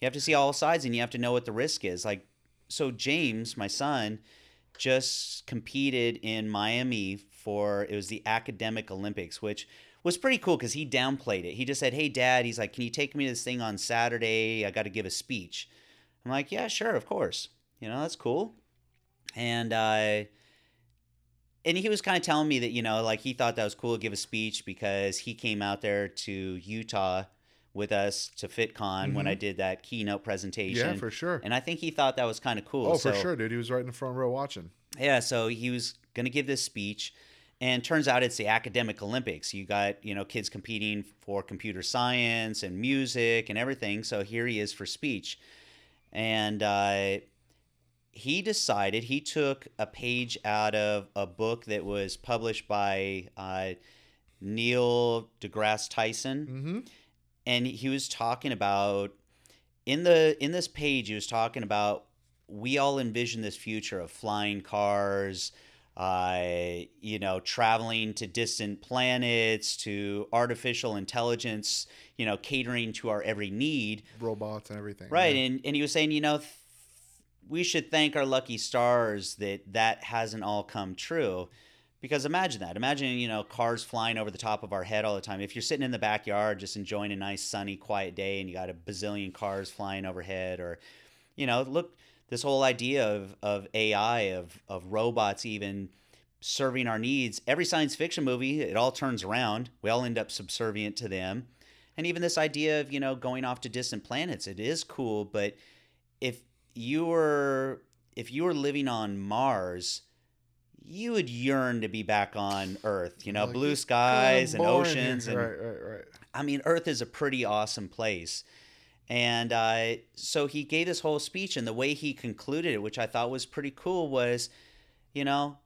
You have to see all sides and you have to know what the risk is. Like, so James, my son, just competed in Miami for it was the academic Olympics, which was pretty cool because he downplayed it. He just said, Hey, dad, he's like, Can you take me to this thing on Saturday? I got to give a speech. I'm like, Yeah, sure, of course. You know, that's cool and uh, and he was kind of telling me that you know like he thought that was cool to give a speech because he came out there to Utah with us to FitCon when I did that keynote presentation. Mm-hmm. Yeah, for sure. And I think he thought that was kind of cool. Oh, for sure, dude. He was right in the front row watching. yeah, so he was going to give this speech, and turns out it's the academic Olympics. You got you know kids competing for computer science and music and everything. So here he is for speech, and uh, he decided he took a page out of a book that was published by uh, Neil deGrasse Tyson, Mm-hmm. and he was talking about in the in this page he was talking about we all envision this future of flying cars uh, you know traveling to distant planets to artificial intelligence you know catering to our every need Robots and everything. right Yeah. and, and he was saying you know th- we should thank our lucky stars that that hasn't all come true because imagine that imagine you know cars flying over the top of our head all the time if you're sitting in the backyard just enjoying a nice sunny quiet day and you got a bazillion cars flying overhead or you know look this whole idea of, of ai of, of robots even serving our needs every science fiction movie it all turns around we all end up subservient to them and even this idea of you know going off to distant planets it is cool but if you were if you were living on mars you would yearn to be back on earth you know Like, blue skies and oceans and right, right, right. I mean, Earth is a pretty awesome place. And uh, so he gave this whole speech, and the way he concluded it, which I thought was pretty cool, was, you know,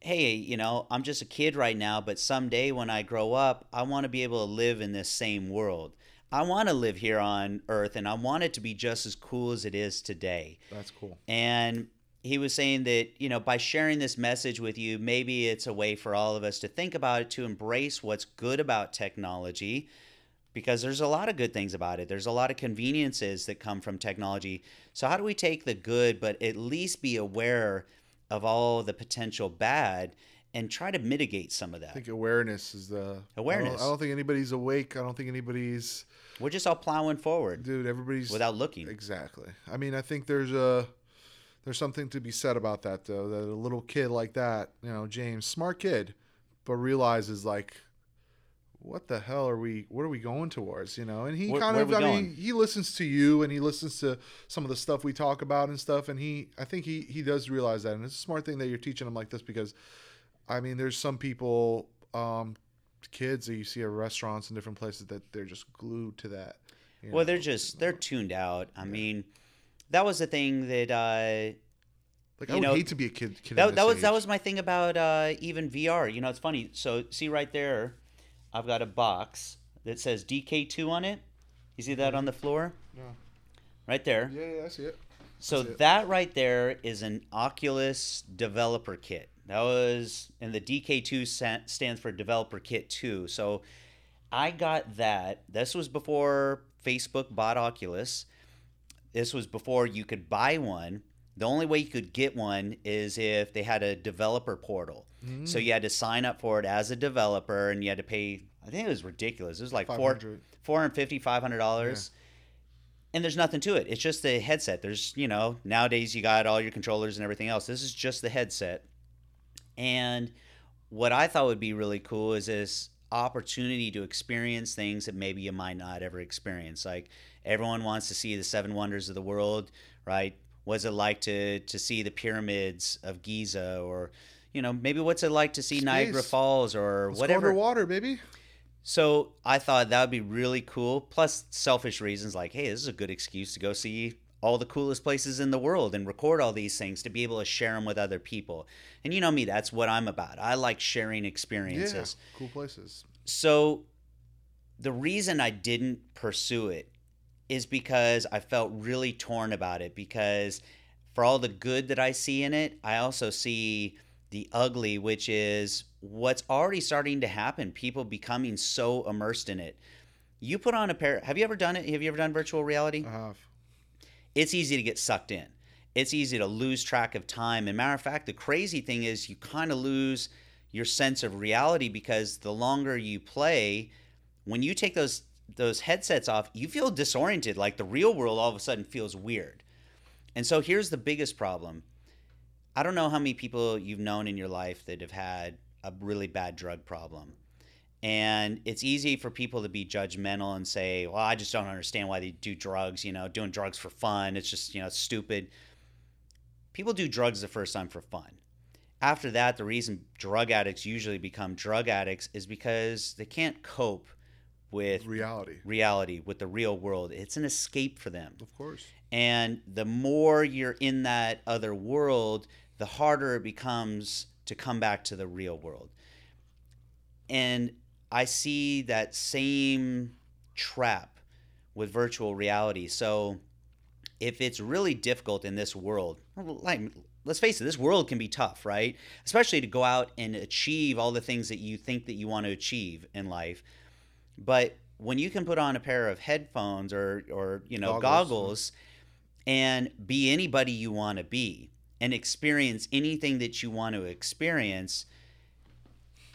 hey, you know, I'm just a kid right now, but someday when I grow up, I want to be able to live in this same world. I want to live here on Earth, and I want it to be just as cool as it is today. That's cool. And he was saying that, you know, by sharing this message with you, maybe it's a way for all of us to think about it, to embrace what's good about technology, because there's a lot of good things about it. There's a lot of conveniences that come from technology. So, how do we take the good, but at least be aware of all the potential bad and try to mitigate some of that? I think awareness is the I don't- Awareness. I don't, think anybody's awake. I don't think anybody's We're just all plowing forward dude. Everybody's without looking. Exactly. I mean, I think there's a there's something to be said about that though. That a little kid like that, you know, James, smart kid, but realizes like, what the hell are we? What are we going towards? You know, and he kind of i going? mean, he listens to you and he listens to some of the stuff we talk about and stuff, and he, I think he he does realize that, and it's a smart thing that you're teaching him like this because, I mean, there's some people, um, kids that you see at restaurants and different places that they're just glued to that. Well, know. they're just they're tuned out. I mean, that was the thing that uh, like I you would know, hate to be a kid. kid that, that was that was my thing about uh, even VR. You know, it's funny. So see right there, I've got a box that says DK2 on it. You see that on the floor? Yeah. Right there. Yeah, yeah, I see it. So That's it. that right there is an Oculus developer kit. That was, and the DK2 stands for Developer Kit 2. So I got that. This was before Facebook bought Oculus. This was before you could buy one. The only way you could get one is if they had a developer portal. Mm. So you had to sign up for it as a developer and you had to pay, I think it was ridiculous. It was like four, 500. 450 $500 and there's nothing to it it's just the headset there's you know nowadays you got all your controllers and everything else this is just the headset and what i thought would be really cool is this opportunity to experience things that maybe you might not ever experience like everyone wants to see the seven wonders of the world right what's it like to to see the pyramids of giza or you know maybe what's it like to see niagara falls or Let's whatever underwater, baby. so I thought that would be really cool. Plus, selfish reasons like, hey, this is a good excuse to go see all the coolest places in the world and record all these things to be able to share them with other people. And you know me, that's what I'm about. I like sharing experiences Yeah, experiences. cool places. So the reason I didn't pursue it is because I felt really torn about it because for all the good that I see in it, I also see the ugly, which is what's already starting to happen. People becoming so immersed in it. You put on a pair. Have you ever done it? Have you ever done virtual reality? I have. It's easy to get sucked in. It's easy to lose track of time. And matter of fact, the crazy thing is you kind of lose your sense of reality because the longer you play, when you take those those headsets off, you feel disoriented. Like the real world all of a sudden feels weird. And so here's the biggest problem. I don't know how many people you've known in your life that have had a really bad drug problem. And it's easy for people to be judgmental and say, well, I just don't understand why they do drugs, you know, doing drugs for fun. It's just, you know, stupid. People do drugs the first time for fun. After that, the reason drug addicts usually become drug addicts is because they can't cope with Reality. reality, with the real world. It's an escape for them. Of course. And the more you're in that other world, the harder it becomes to come back to the real world. And I see that same trap with virtual reality. So if it's really difficult in this world, like let's face it, this world can be tough, right? Especially to go out and achieve all the things that you think that you want to achieve in life. But when you can put on a pair of headphones or or you know Goggles. goggles and be anybody you want to be and experience anything that you want to experience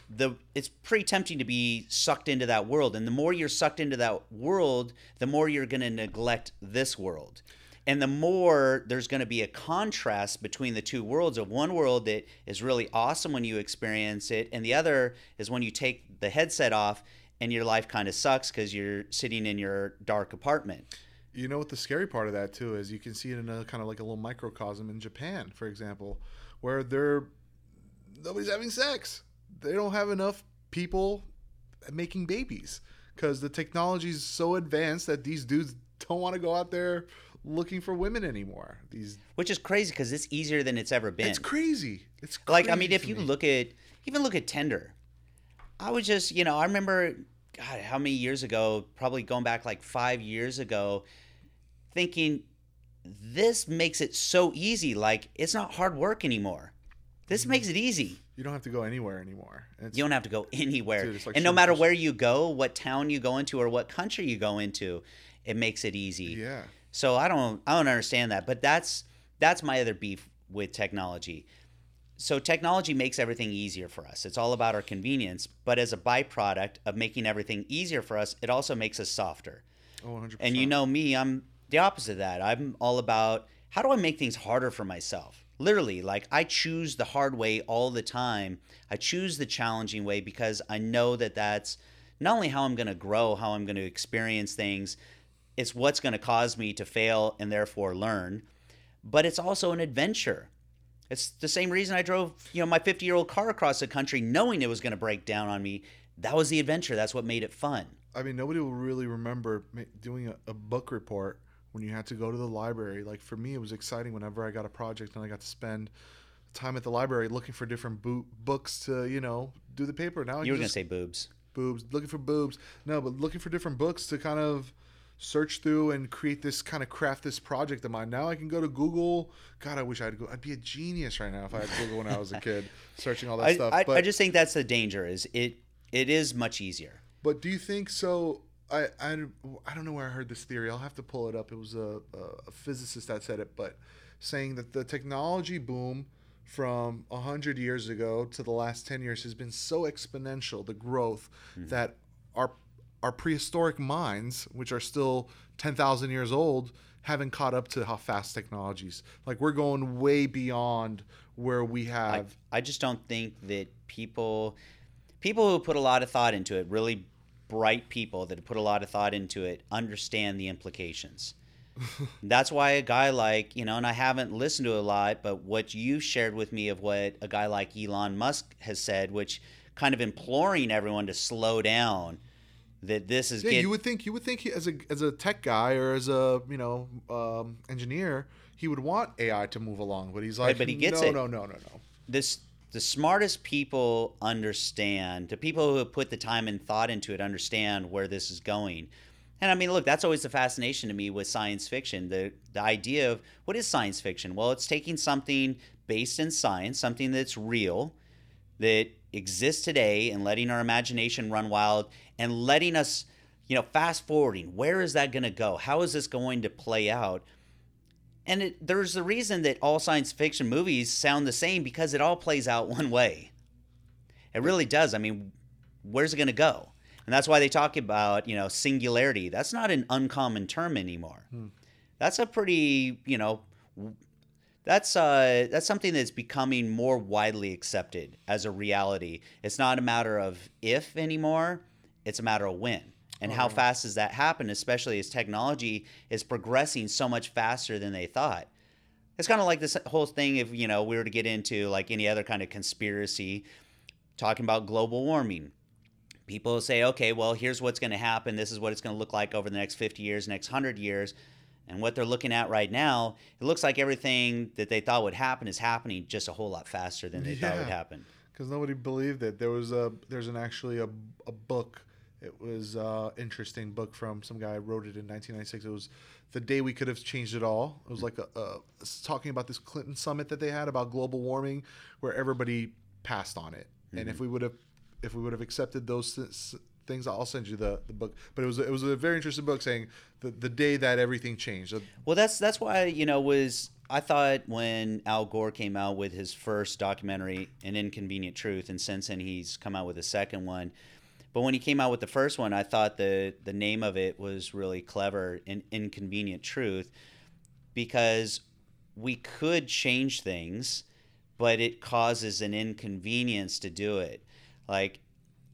the it's pretty tempting to be sucked into that world and the more you're sucked into that world the more you're going to neglect this world and the more there's going to be a contrast between the two worlds of one world that is really awesome when you experience it and the other is when you take the headset off and your life kind of sucks because you're sitting in your dark apartment You know what the scary part of that too is you can see it in a kind of like a little microcosm in Japan, for example, where they're nobody's having sex. They don't have enough people making babies because the technology is so advanced that these dudes don't want to go out there looking for women anymore. These which is crazy because it's easier than it's ever been it's crazy. It's like i mean if you me. look at even look at tinder i was just you know i remember god how many years ago probably going back like five years ago thinking this makes it so easy like it's not hard work anymore this Mm-hmm. makes it easy you don't have to go anywhere anymore. It's, you don't have to go anywhere Dude, like and no matter where you go what town you go into or what country you go into it makes it easy yeah. so I don't I don't understand that, but that's that's my other beef with technology. So technology makes everything easier for us. It's all about our convenience, but as a byproduct of making everything easier for us, it also makes us softer. Oh, 100%. And you know me, I'm the opposite of that. I'm all about how do I make things harder for myself? Literally, like I choose the hard way all the time. I choose the challenging way because I know that that's not only how I'm going to grow, how I'm going to experience things, it's what's going to cause me to fail and therefore learn, but it's also an adventure. It's the same reason I drove, you know, my 50-year-old car across the country knowing it was going to break down on me. That was the adventure. That's what made it fun. I mean, nobody will really remember doing a, a book report when you had to go to the library. Like for me, it was exciting whenever I got a project and I got to spend time at the library looking for different bo- books to, you know, do the paper. Now I You were going to say boobs. boobs, looking for boobs. No, but looking for different books to kind of search through and create this kind of craft this project of mine. Now I can go to Google. God, I wish I'd go. I'd be a genius right now if I had Google when I was a kid, searching all that I, stuff. I, but I just think that's the danger is it it is much easier. But do you think so? I, I, I don't know where I heard this theory. I'll have to pull it up. It was a, a physicist that said it, but saying that the technology boom from 100 years ago to the last 10 years has been so exponential, the growth, mm-hmm. that our, our prehistoric minds, which are still 10,000 years old, haven't caught up to how fast technologies. Like we're going way beyond where we I, have. I just don't think that people people who put a lot of thought into it, really bright people that put a lot of thought into it, understand the implications. That's why a guy like, you know, and I haven't listened to a lot, but what you shared with me of what a guy like Elon Musk has said, which kind of imploring everyone to slow down, that this is Yeah, get- you would think you would think he, as a as a tech guy or as a you know um, engineer, he would want AI to move along, but he's like, but he gets no, it. no, no, no, no. this the smartest people understand, the people who have put the time and thought into it understand where this is going. And I mean, look, that's always the fascination to me with science fiction. The the idea of what is science fiction? Well, it's taking something based in science, something that's real, that exists today, and letting our imagination run wild and letting us, you know, fast forwarding. Where is that going to go? How is this going to play out? And it, there's a reason that all science fiction movies sound the same because it all plays out one way. It really does. I mean, where's it going to go? And that's why they talk about, you know, singularity. That's not an uncommon term anymore. Hmm. That's a pretty, you know, that's uh that's something that's becoming more widely accepted as a reality. It's not a matter of if anymore, it's a matter of when. And oh, how fast does that happen, especially as technology is progressing so much faster than they thought? It's kind of like this whole thing if, you know, we were to get into like any other kind of conspiracy talking about global warming. People say, okay, well, here's what's going to happen. This is what it's going to look like over the next 50 years, next 100 years. And what they're looking at right now, it looks like everything that they thought would happen is happening just a whole lot faster than they yeah, thought would happen. Because nobody believed it. There was a there's an actually a, a book it was an interesting book from some guy wrote it in 1996. It was the day we could have changed it all. It was like a, a talking about this Clinton summit that they had about global warming, where everybody passed on it. Mm-hmm. And if mm-hmm. we would have, if we would have accepted those things, I'll send you the, the book. But it was it was a very interesting book saying the the day that everything changed. Well, that's that's why you know was I thought when Al Gore came out with his first documentary, An Inconvenient Truth, and since then he's come out with a second one but when he came out with the first one, I thought the the name of it was really clever, "An Inconvenient Truth," because we could change things, but it causes an inconvenience to do it. Like,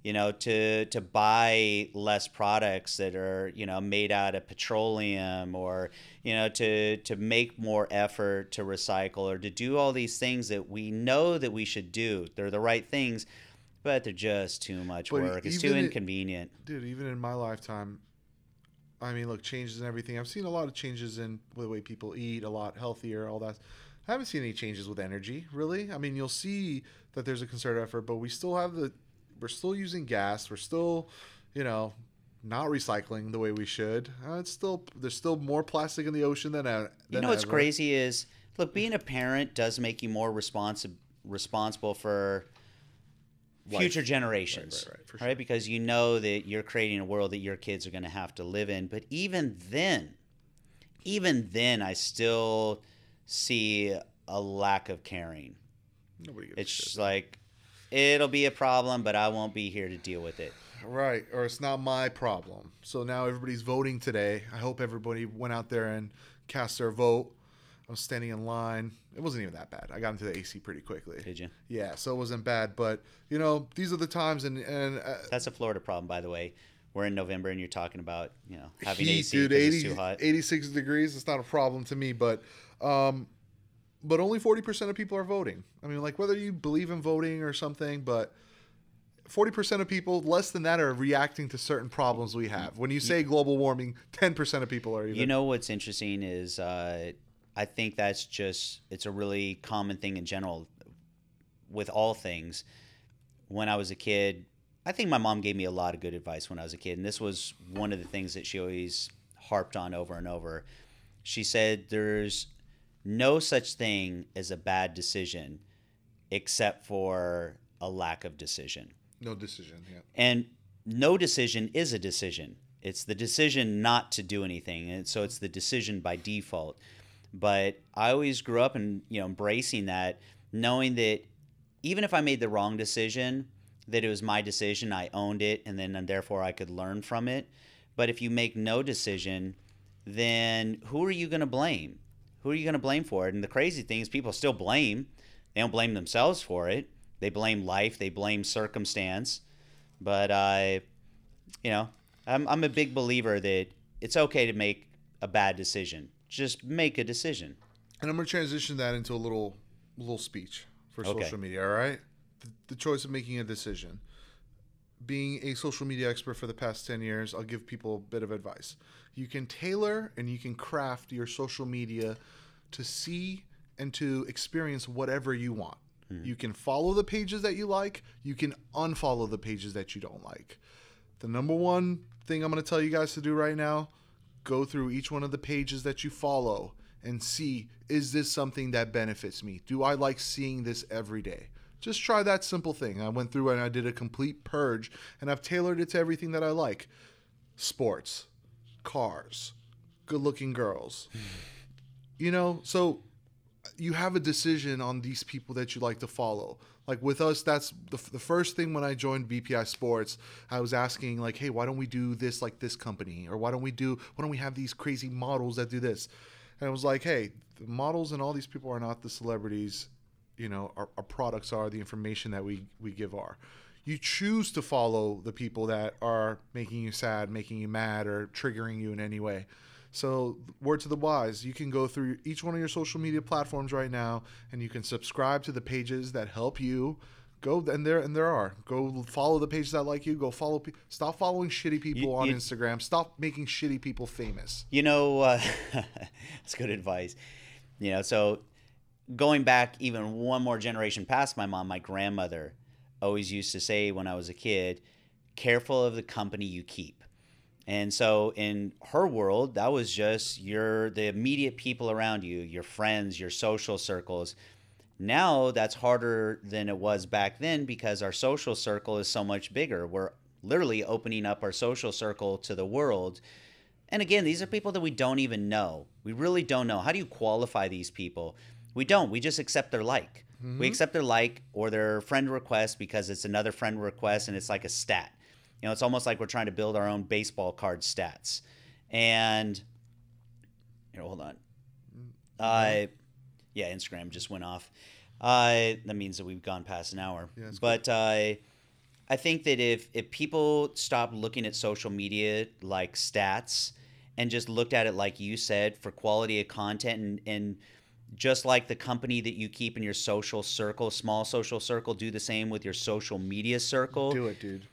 you know, to to buy less products that are you know made out of petroleum, or you know, to to make more effort to recycle, or to do all these things that we know that we should do. They're the right things but they're just too much but work. It's too inconvenient. dude, even in my lifetime, I mean, look, changes and everything. I've seen a lot of changes in the way people eat, a lot healthier, all that. I haven't seen any changes with energy, really. I mean, you'll see that there's a concerted effort, but we still have the, we're still using gas. We're still, you know, not recycling the way we should. Uh, it's still there's still more plastic in the ocean than, uh, you know what's ever. crazy is look being a parent does make you more responsible responsible for future generations, right, right, right, sure. right? Because you know that you're creating a world that your kids are going to have to live in. But even then, even then, I still see a lack of caring. Nobody it's shit. like it'll be a problem, but I won't be here to deal with it. Right, or it's not my problem. So now everybody's voting today. I hope everybody went out there and cast their vote. I was standing in line. It wasn't even that bad. I got into the AC pretty quickly. Did you? Yeah, so it wasn't bad. But you know, these are the times, and and uh, that's a Florida problem, by the way. We're in November, and you're talking about you know having heat, AC dude. 80, it's too hot. 86 degrees. It's not a problem to me, but um, but only 40 percent of people are voting. I mean, like whether you believe in voting or something, but. 40% of people, less than that, are reacting to certain problems we have. When you say global warming, 10% of people are even. You know what's interesting is uh, I think that's just it's a really common thing in general with all things. When I was a kid, I think my mom gave me a lot of good advice when I was a kid, and this was one of the things that she always harped on over and over. She said there's no such thing as a bad decision except for a lack of decision. No decision, yeah. And no decision is a decision. It's the decision not to do anything. And so it's the decision by default. But I always grew up and you know embracing that, knowing that even if I made the wrong decision, that it was my decision, I owned it, and then and therefore I could learn from it. But if you make no decision, then who are you going to blame? Who are you going to blame for it? And the crazy thing is, people still blame. They don't blame themselves for it. They blame life. They blame circumstance. But I, you know, I'm I'm a big believer that it's okay to make a bad decision just make a decision. And I'm going to transition that into a little little speech for okay. social media. All right, the, the choice of making a decision. Being a social media expert for the past 10 years, I'll give people a bit of advice. You can tailor and you can craft your social media to see and to experience whatever you want. Hmm. You can follow the pages that you like, you can unfollow the pages that you don't like. The number one thing I'm going to tell you guys to do right now go through each one of the pages that you follow and see is this something that benefits me? Do I like seeing this every day? Just try that simple thing. I went through and I did a complete purge and I've tailored it to everything that I like sports, cars, good looking girls. Hmm. you know, so you have a decision on these people that you like to follow. Like with us, that's the, the first thing when I joined BPI Sports. I was asking like, hey, why don't we do this like this company, or why don't we do why don't we have these crazy models that do this? And I was like, hey, the models and all these people are not the celebrities. You know, our, our products are the information that we we give are. You choose to follow the people that are making you sad, making you mad, or triggering you in any way. So, word to the wise, you can go through each one of your social media platforms right now and you can subscribe to the pages that help you. Go and there and there are. Go follow the pages that like you. Go follow. Pe- stop following shitty people You- on you- Instagram. Stop making shitty people famous. You know, uh, that's good advice. You know, so going back even one more generation past my mom, my grandmother always used to say when I was a kid, careful of the company you keep. And so in her world, that was just your the immediate people around you, your friends, your social circles. Now that's harder than it was back then because our social circle is so much bigger. We're literally opening up our social circle to the world. And again, these are people that we don't even know. We really don't know. How do you qualify these people? We don't. We just accept their like. We accept their like or their friend request because it's another friend request and it's like a stat. You know, it's almost like we're trying to build our own baseball card stats. And here, hold on. Uh, yeah, Instagram just went off. Uh, that means that we've gone past an hour. Yeah, but uh, I think that if if people stop looking at social media like stats and just looked at it like you said for quality of content and, and just like the company that you keep in your social circle, small social circle, do the same with your social media circle Do it, dude.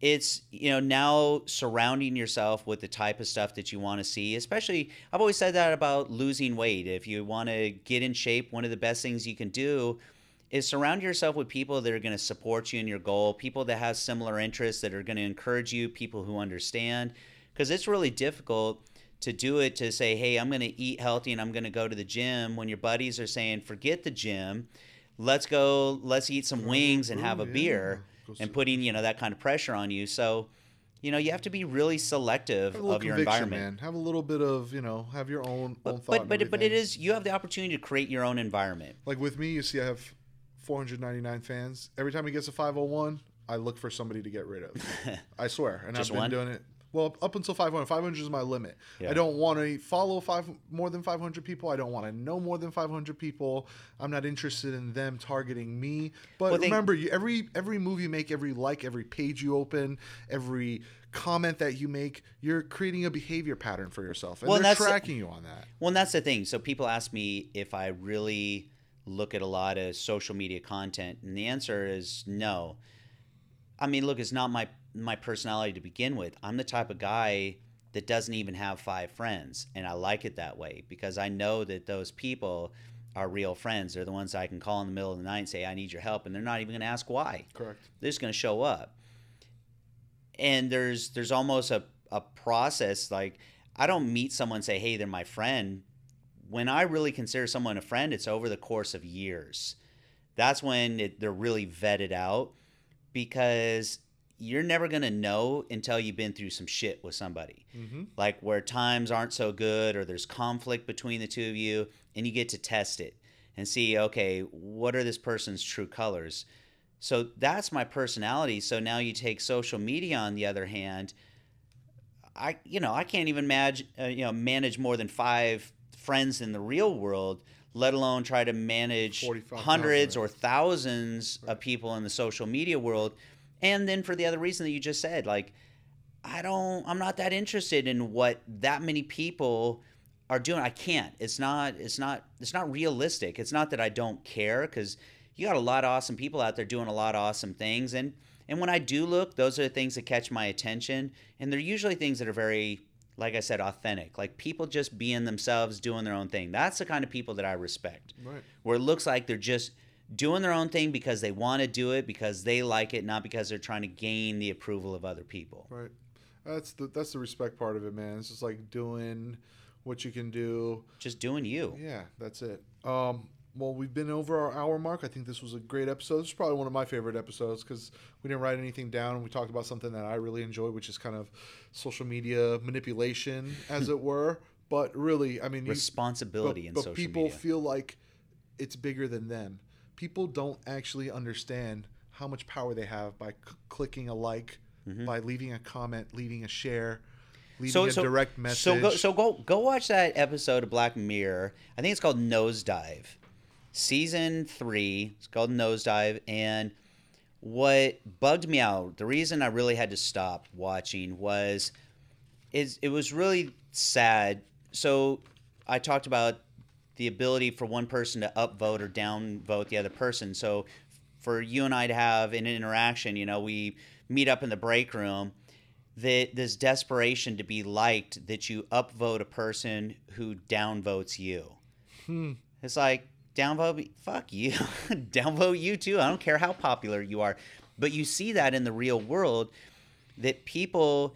it's you know now surrounding yourself with the type of stuff that you want to see especially i've always said that about losing weight if you want to get in shape one of the best things you can do is surround yourself with people that are going to support you in your goal people that have similar interests that are going to encourage you people who understand because it's really difficult to do it to say hey i'm going to eat healthy and i'm going to go to the gym when your buddies are saying forget the gym let's go let's eat some wings and have a yeah. beer and putting you know that kind of pressure on you so you know you have to be really selective Have a little of your environment man. Have a little bit of you know. Have your own own but thought. but but, it- but it is you have the opportunity to create your own environment like with me. You see, I have 499 fans. Every time he gets a 501, I look for somebody to get rid of. I swear, and Just I've been one? doing it. Well, up until 500. 500 is my limit. Yeah. I don't want to follow five more than 500 people. I don't want to know more than 500 people. I'm not interested in them targeting me. But Well, they- remember, you, every every move you make, every like, every page you open, every comment that you make, you're creating a behavior pattern for yourself, and Well, they're that's- tracking you on that. Well, and that's the thing. So people ask me if I really look at a lot of social media content, and the answer is no. I mean, look, it's not my my personality to begin with. I'm the type of guy that doesn't even have five friends, and I like it that way because I know that those people are real friends. They're the ones I can call in the middle of the night and say, "I need your help," and they're not even going to ask why Correct. they're just going to show up and there's there's almost a, a process like i don't meet someone and say hey they're my friend when i really consider someone a friend it's over the course of years that's when it, they're really vetted out because you're never going to know until you've been through some shit with somebody Mm-hmm. like where times aren't so good or there's conflict between the two of you and you get to test it and see okay what are this person's true colors so that's my personality so now you take social media on the other hand i you know i can't even manage uh, you know manage more than five friends in the real world let alone try to manage 45,000, hundreds right. or thousands of people in the social media world and then for the other reason that you just said like I don't I'm not that interested in what that many people are doing. I can't. It's not it's not it's not realistic. It's not that I don't care cuz you got a lot of awesome people out there doing a lot of awesome things and and when I do look, those are the things that catch my attention and they're usually things that are very like I said authentic. Like people just being themselves, doing their own thing. That's the kind of people that I respect Right. where it looks like they're just doing their own thing because they want to do it because they like it, not because they're trying to gain the approval of other people. Right. That's the that's the respect part of it, man. It's just like doing what you can do. Just doing you. Yeah, that's it. Um, well, we've been over our hour mark. I think this was a great episode. This is probably one of my favorite episodes because we didn't write anything down. We talked about something that I really enjoy, which is kind of social media manipulation, as it were. But really, I mean, you- Responsibility but, in but social people media. feel like it's bigger than them. People don't actually understand how much power they have by c- clicking a like, mm-hmm. by leaving a comment, leaving a share, leaving a direct message. So go, so go go watch that episode of Black Mirror. I think it's called Nosedive, season three. It's called Nosedive, and what bugged me out, the reason I really had to stop watching was, is it was really sad. So I talked about the ability for one person to upvote or downvote the other person. So for you and I to have an interaction, you know, we meet up in the break room. That this desperation to be liked, that you upvote a person who downvotes you. Hmm. It's like downvote me, fuck you, downvote you too. I don't care how popular you are, but you see that in the real world that people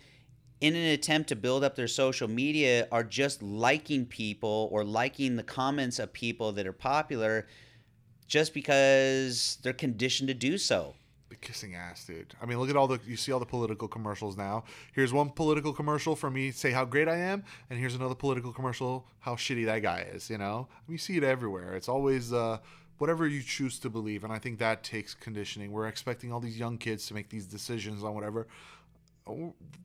in an attempt to build up their social media are just liking people or liking the comments of people that are popular just because they're conditioned to do so. The kissing ass, dude. I mean, look at all the you see all the political commercials now. Here's one political commercial for me say how great I am, and here's another political commercial how shitty that guy is. You know, I mean, you see it everywhere. It's always uh, whatever you choose to believe, and I think that takes conditioning. We're expecting all these young kids to make these decisions on whatever.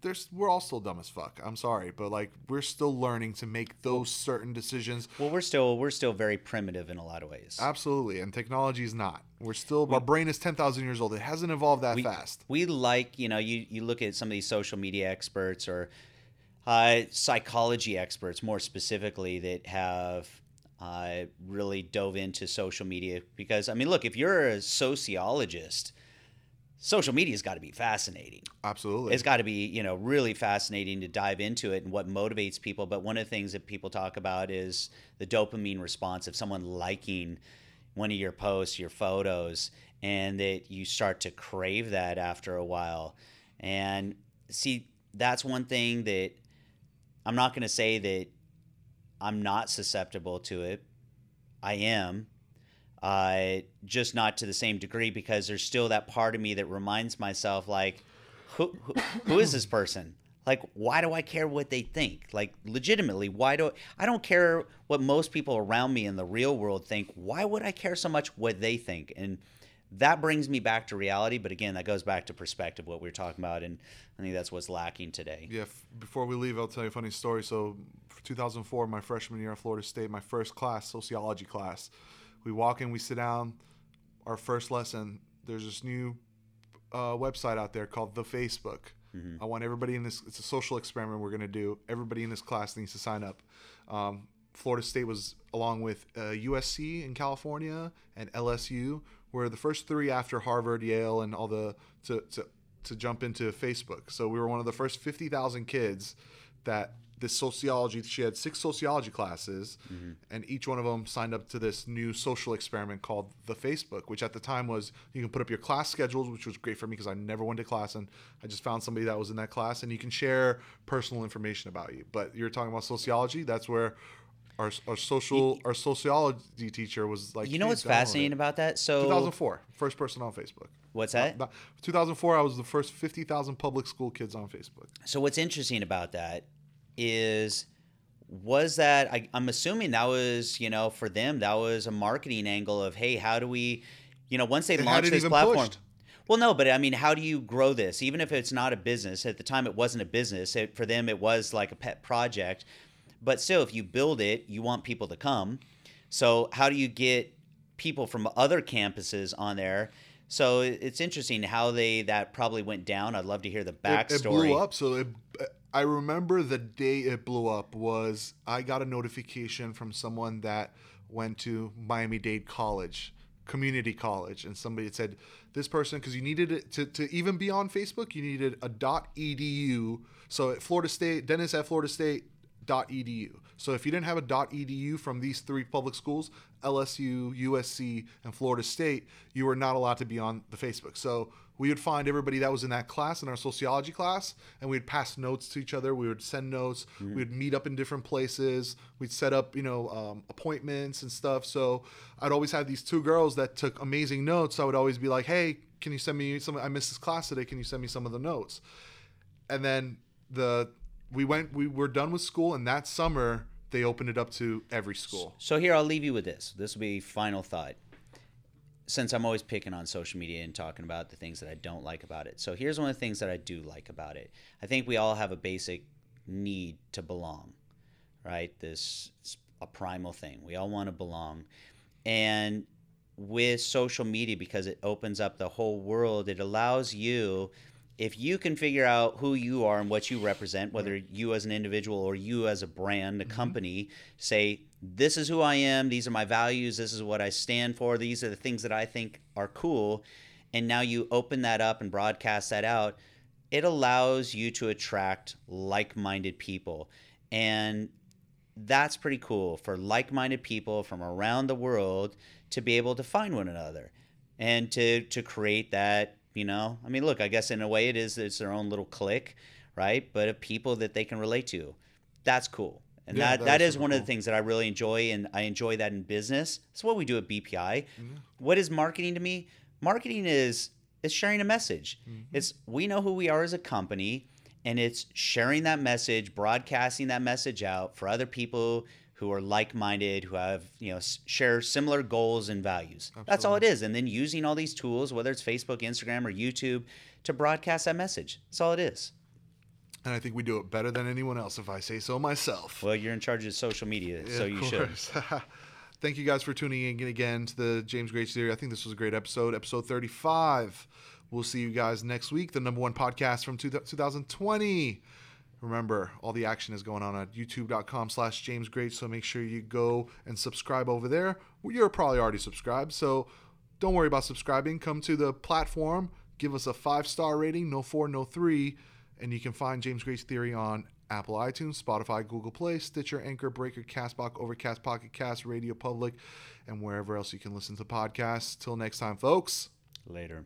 There's, we're all still dumb as fuck. I'm sorry, but like we're still learning to make those certain decisions. Well, we're still we're still very primitive in a lot of ways. Absolutely, and technology is not. We're still our brain is ten thousand years old. It hasn't evolved that we, fast. We like, you know, you, you look at some of these social media experts or uh, psychology experts, more specifically, that have uh, really dove into social media. Because, I mean, look, if you're a sociologist, social media's got to be fascinating. Absolutely. It's got to be, you know, really fascinating to dive into it and what motivates people. But one of the things that people talk about is the dopamine response of someone liking one of your posts, your photos, and that you start to crave that after a while. And see, that's one thing that I'm not going to say that I'm not susceptible to it. I am. Uh, just not to the same degree because there's still that part of me that reminds myself, like, who, who, who is this person? Like, why do I care what they think? Like, legitimately, why do I don't care what most people around me in the real world think? Why would I care so much what they think? And that brings me back to reality. But again, that goes back to perspective, what we are talking about, and I think that's what's lacking today. Yeah, f- before we leave, I'll tell you a funny story. So, for 2004, my freshman year at Florida State, my first class, sociology class, we walk in, we sit down. Our first lesson, there's this new uh, website out there called the Facebook. I want everybody in this. It's a social experiment we're gonna do. Everybody in this class needs to sign up. Um, Florida State was along with uh, USC in California and LSU were the first three after Harvard, Yale, and all the to to to jump into Facebook. So we were one of the first fifty thousand kids that this sociology. She had six sociology classes, mm-hmm. and each one of them signed up to this new social experiment called the Facebook, which at the time was you can put up your class schedules, which was great for me because I never went to class and I just found somebody that was in that class, and you can share personal information about you. But you're talking about sociology. That's where our, our social our sociology teacher was like. You know what's fascinating it." about that? So 2004, first person on Facebook. What's that? Not- 2004, I was the first 50,000 public school kids on Facebook. So what's interesting about that is was that I, I'm assuming that was you know for them that was a marketing angle of hey how do we you know once they It launch this platform pushed. well no but I mean how do you grow this? Even if it's not a business at the time it wasn't a business it, for them it was like a pet project. But still if you build it you want people to come. So how do you get people from other campuses on there? So it's interesting how they that probably went down. I'd love to hear the It, backstory it blew up. So it, I remember the day it blew up was I got a notification from someone that went to Miami Dade College, community college, and somebody said this person because you needed it to, to even be on Facebook, you needed a .edu. So at Florida State, Deniz at Florida State. .edu. So if you didn't have a .edu from these three public schools, LSU, USC, and Florida State, you were not allowed to be on the Facebook. So we would find everybody that was in that class in our sociology class and we'd pass notes to each other. We would send notes. Mm-hmm. we would meet up in different places. We'd set up you know um, appointments and stuff. So i'd always have these two girls that took amazing notes. So i would always be like hey can you send me some i missed this class today. Can you send me some of the notes? And then the we went we were done with school and that summer they opened it up to every school. So here i'll leave you with this. This will be final thought since I'm always picking on social media and talking about the things that I don't like about it. So here's one of the things that I do like about it. I think we all have a basic need to belong, right? This a primal thing. We all want to belong. And with social media because it opens up the whole world, it allows you if you can figure out who you are and what you represent, whether you as an individual or you as a brand, a mm-hmm. company, say, This is who I am, these are my values, this is what I stand for, these are the things that I think are cool. And now you open that up and broadcast that out, it allows you to attract like minded people. And that's pretty cool for like minded people from around the world to be able to find one another and to, to create that you know, I mean, look, I guess in a way it is it's their own little clique, right? But of people that they can relate to, that's cool. And yeah, that, that, that is, one cool. of the things that I really enjoy, and I enjoy that in business. It's what we do at BPI. Mm-hmm. What is marketing to me? Marketing is is sharing a message. Mm-hmm. It's we know who we are as a company, and it's sharing that message, broadcasting that message out for other people who are like-minded, who have you know share similar goals and values. Absolutely. That's all it is. And then using all these tools, whether it's Facebook, Instagram, or YouTube, to broadcast that message. That's all it is. And I think we do it better than anyone else, if I say so myself. Well, you're in charge of social media, yeah, so you should. Thank you guys for tuning in again to the James Grage series. I think this was a great episode, episode 35. We'll see you guys next week, the number one podcast from 2020. Remember, all the action is going on at youtube.com slash James Grage, so make sure you go and subscribe over there. You're probably already subscribed, so don't worry about subscribing. Come to the platform, give us a five star rating, no four, no three, and you can find James Grage's Theory on Apple iTunes, Spotify, Google Play, Stitcher, Anchor, Breaker, Castbox, Overcast, Pocket Cast, Radio Public, and wherever else you can listen to podcasts. Till next time, folks. Later.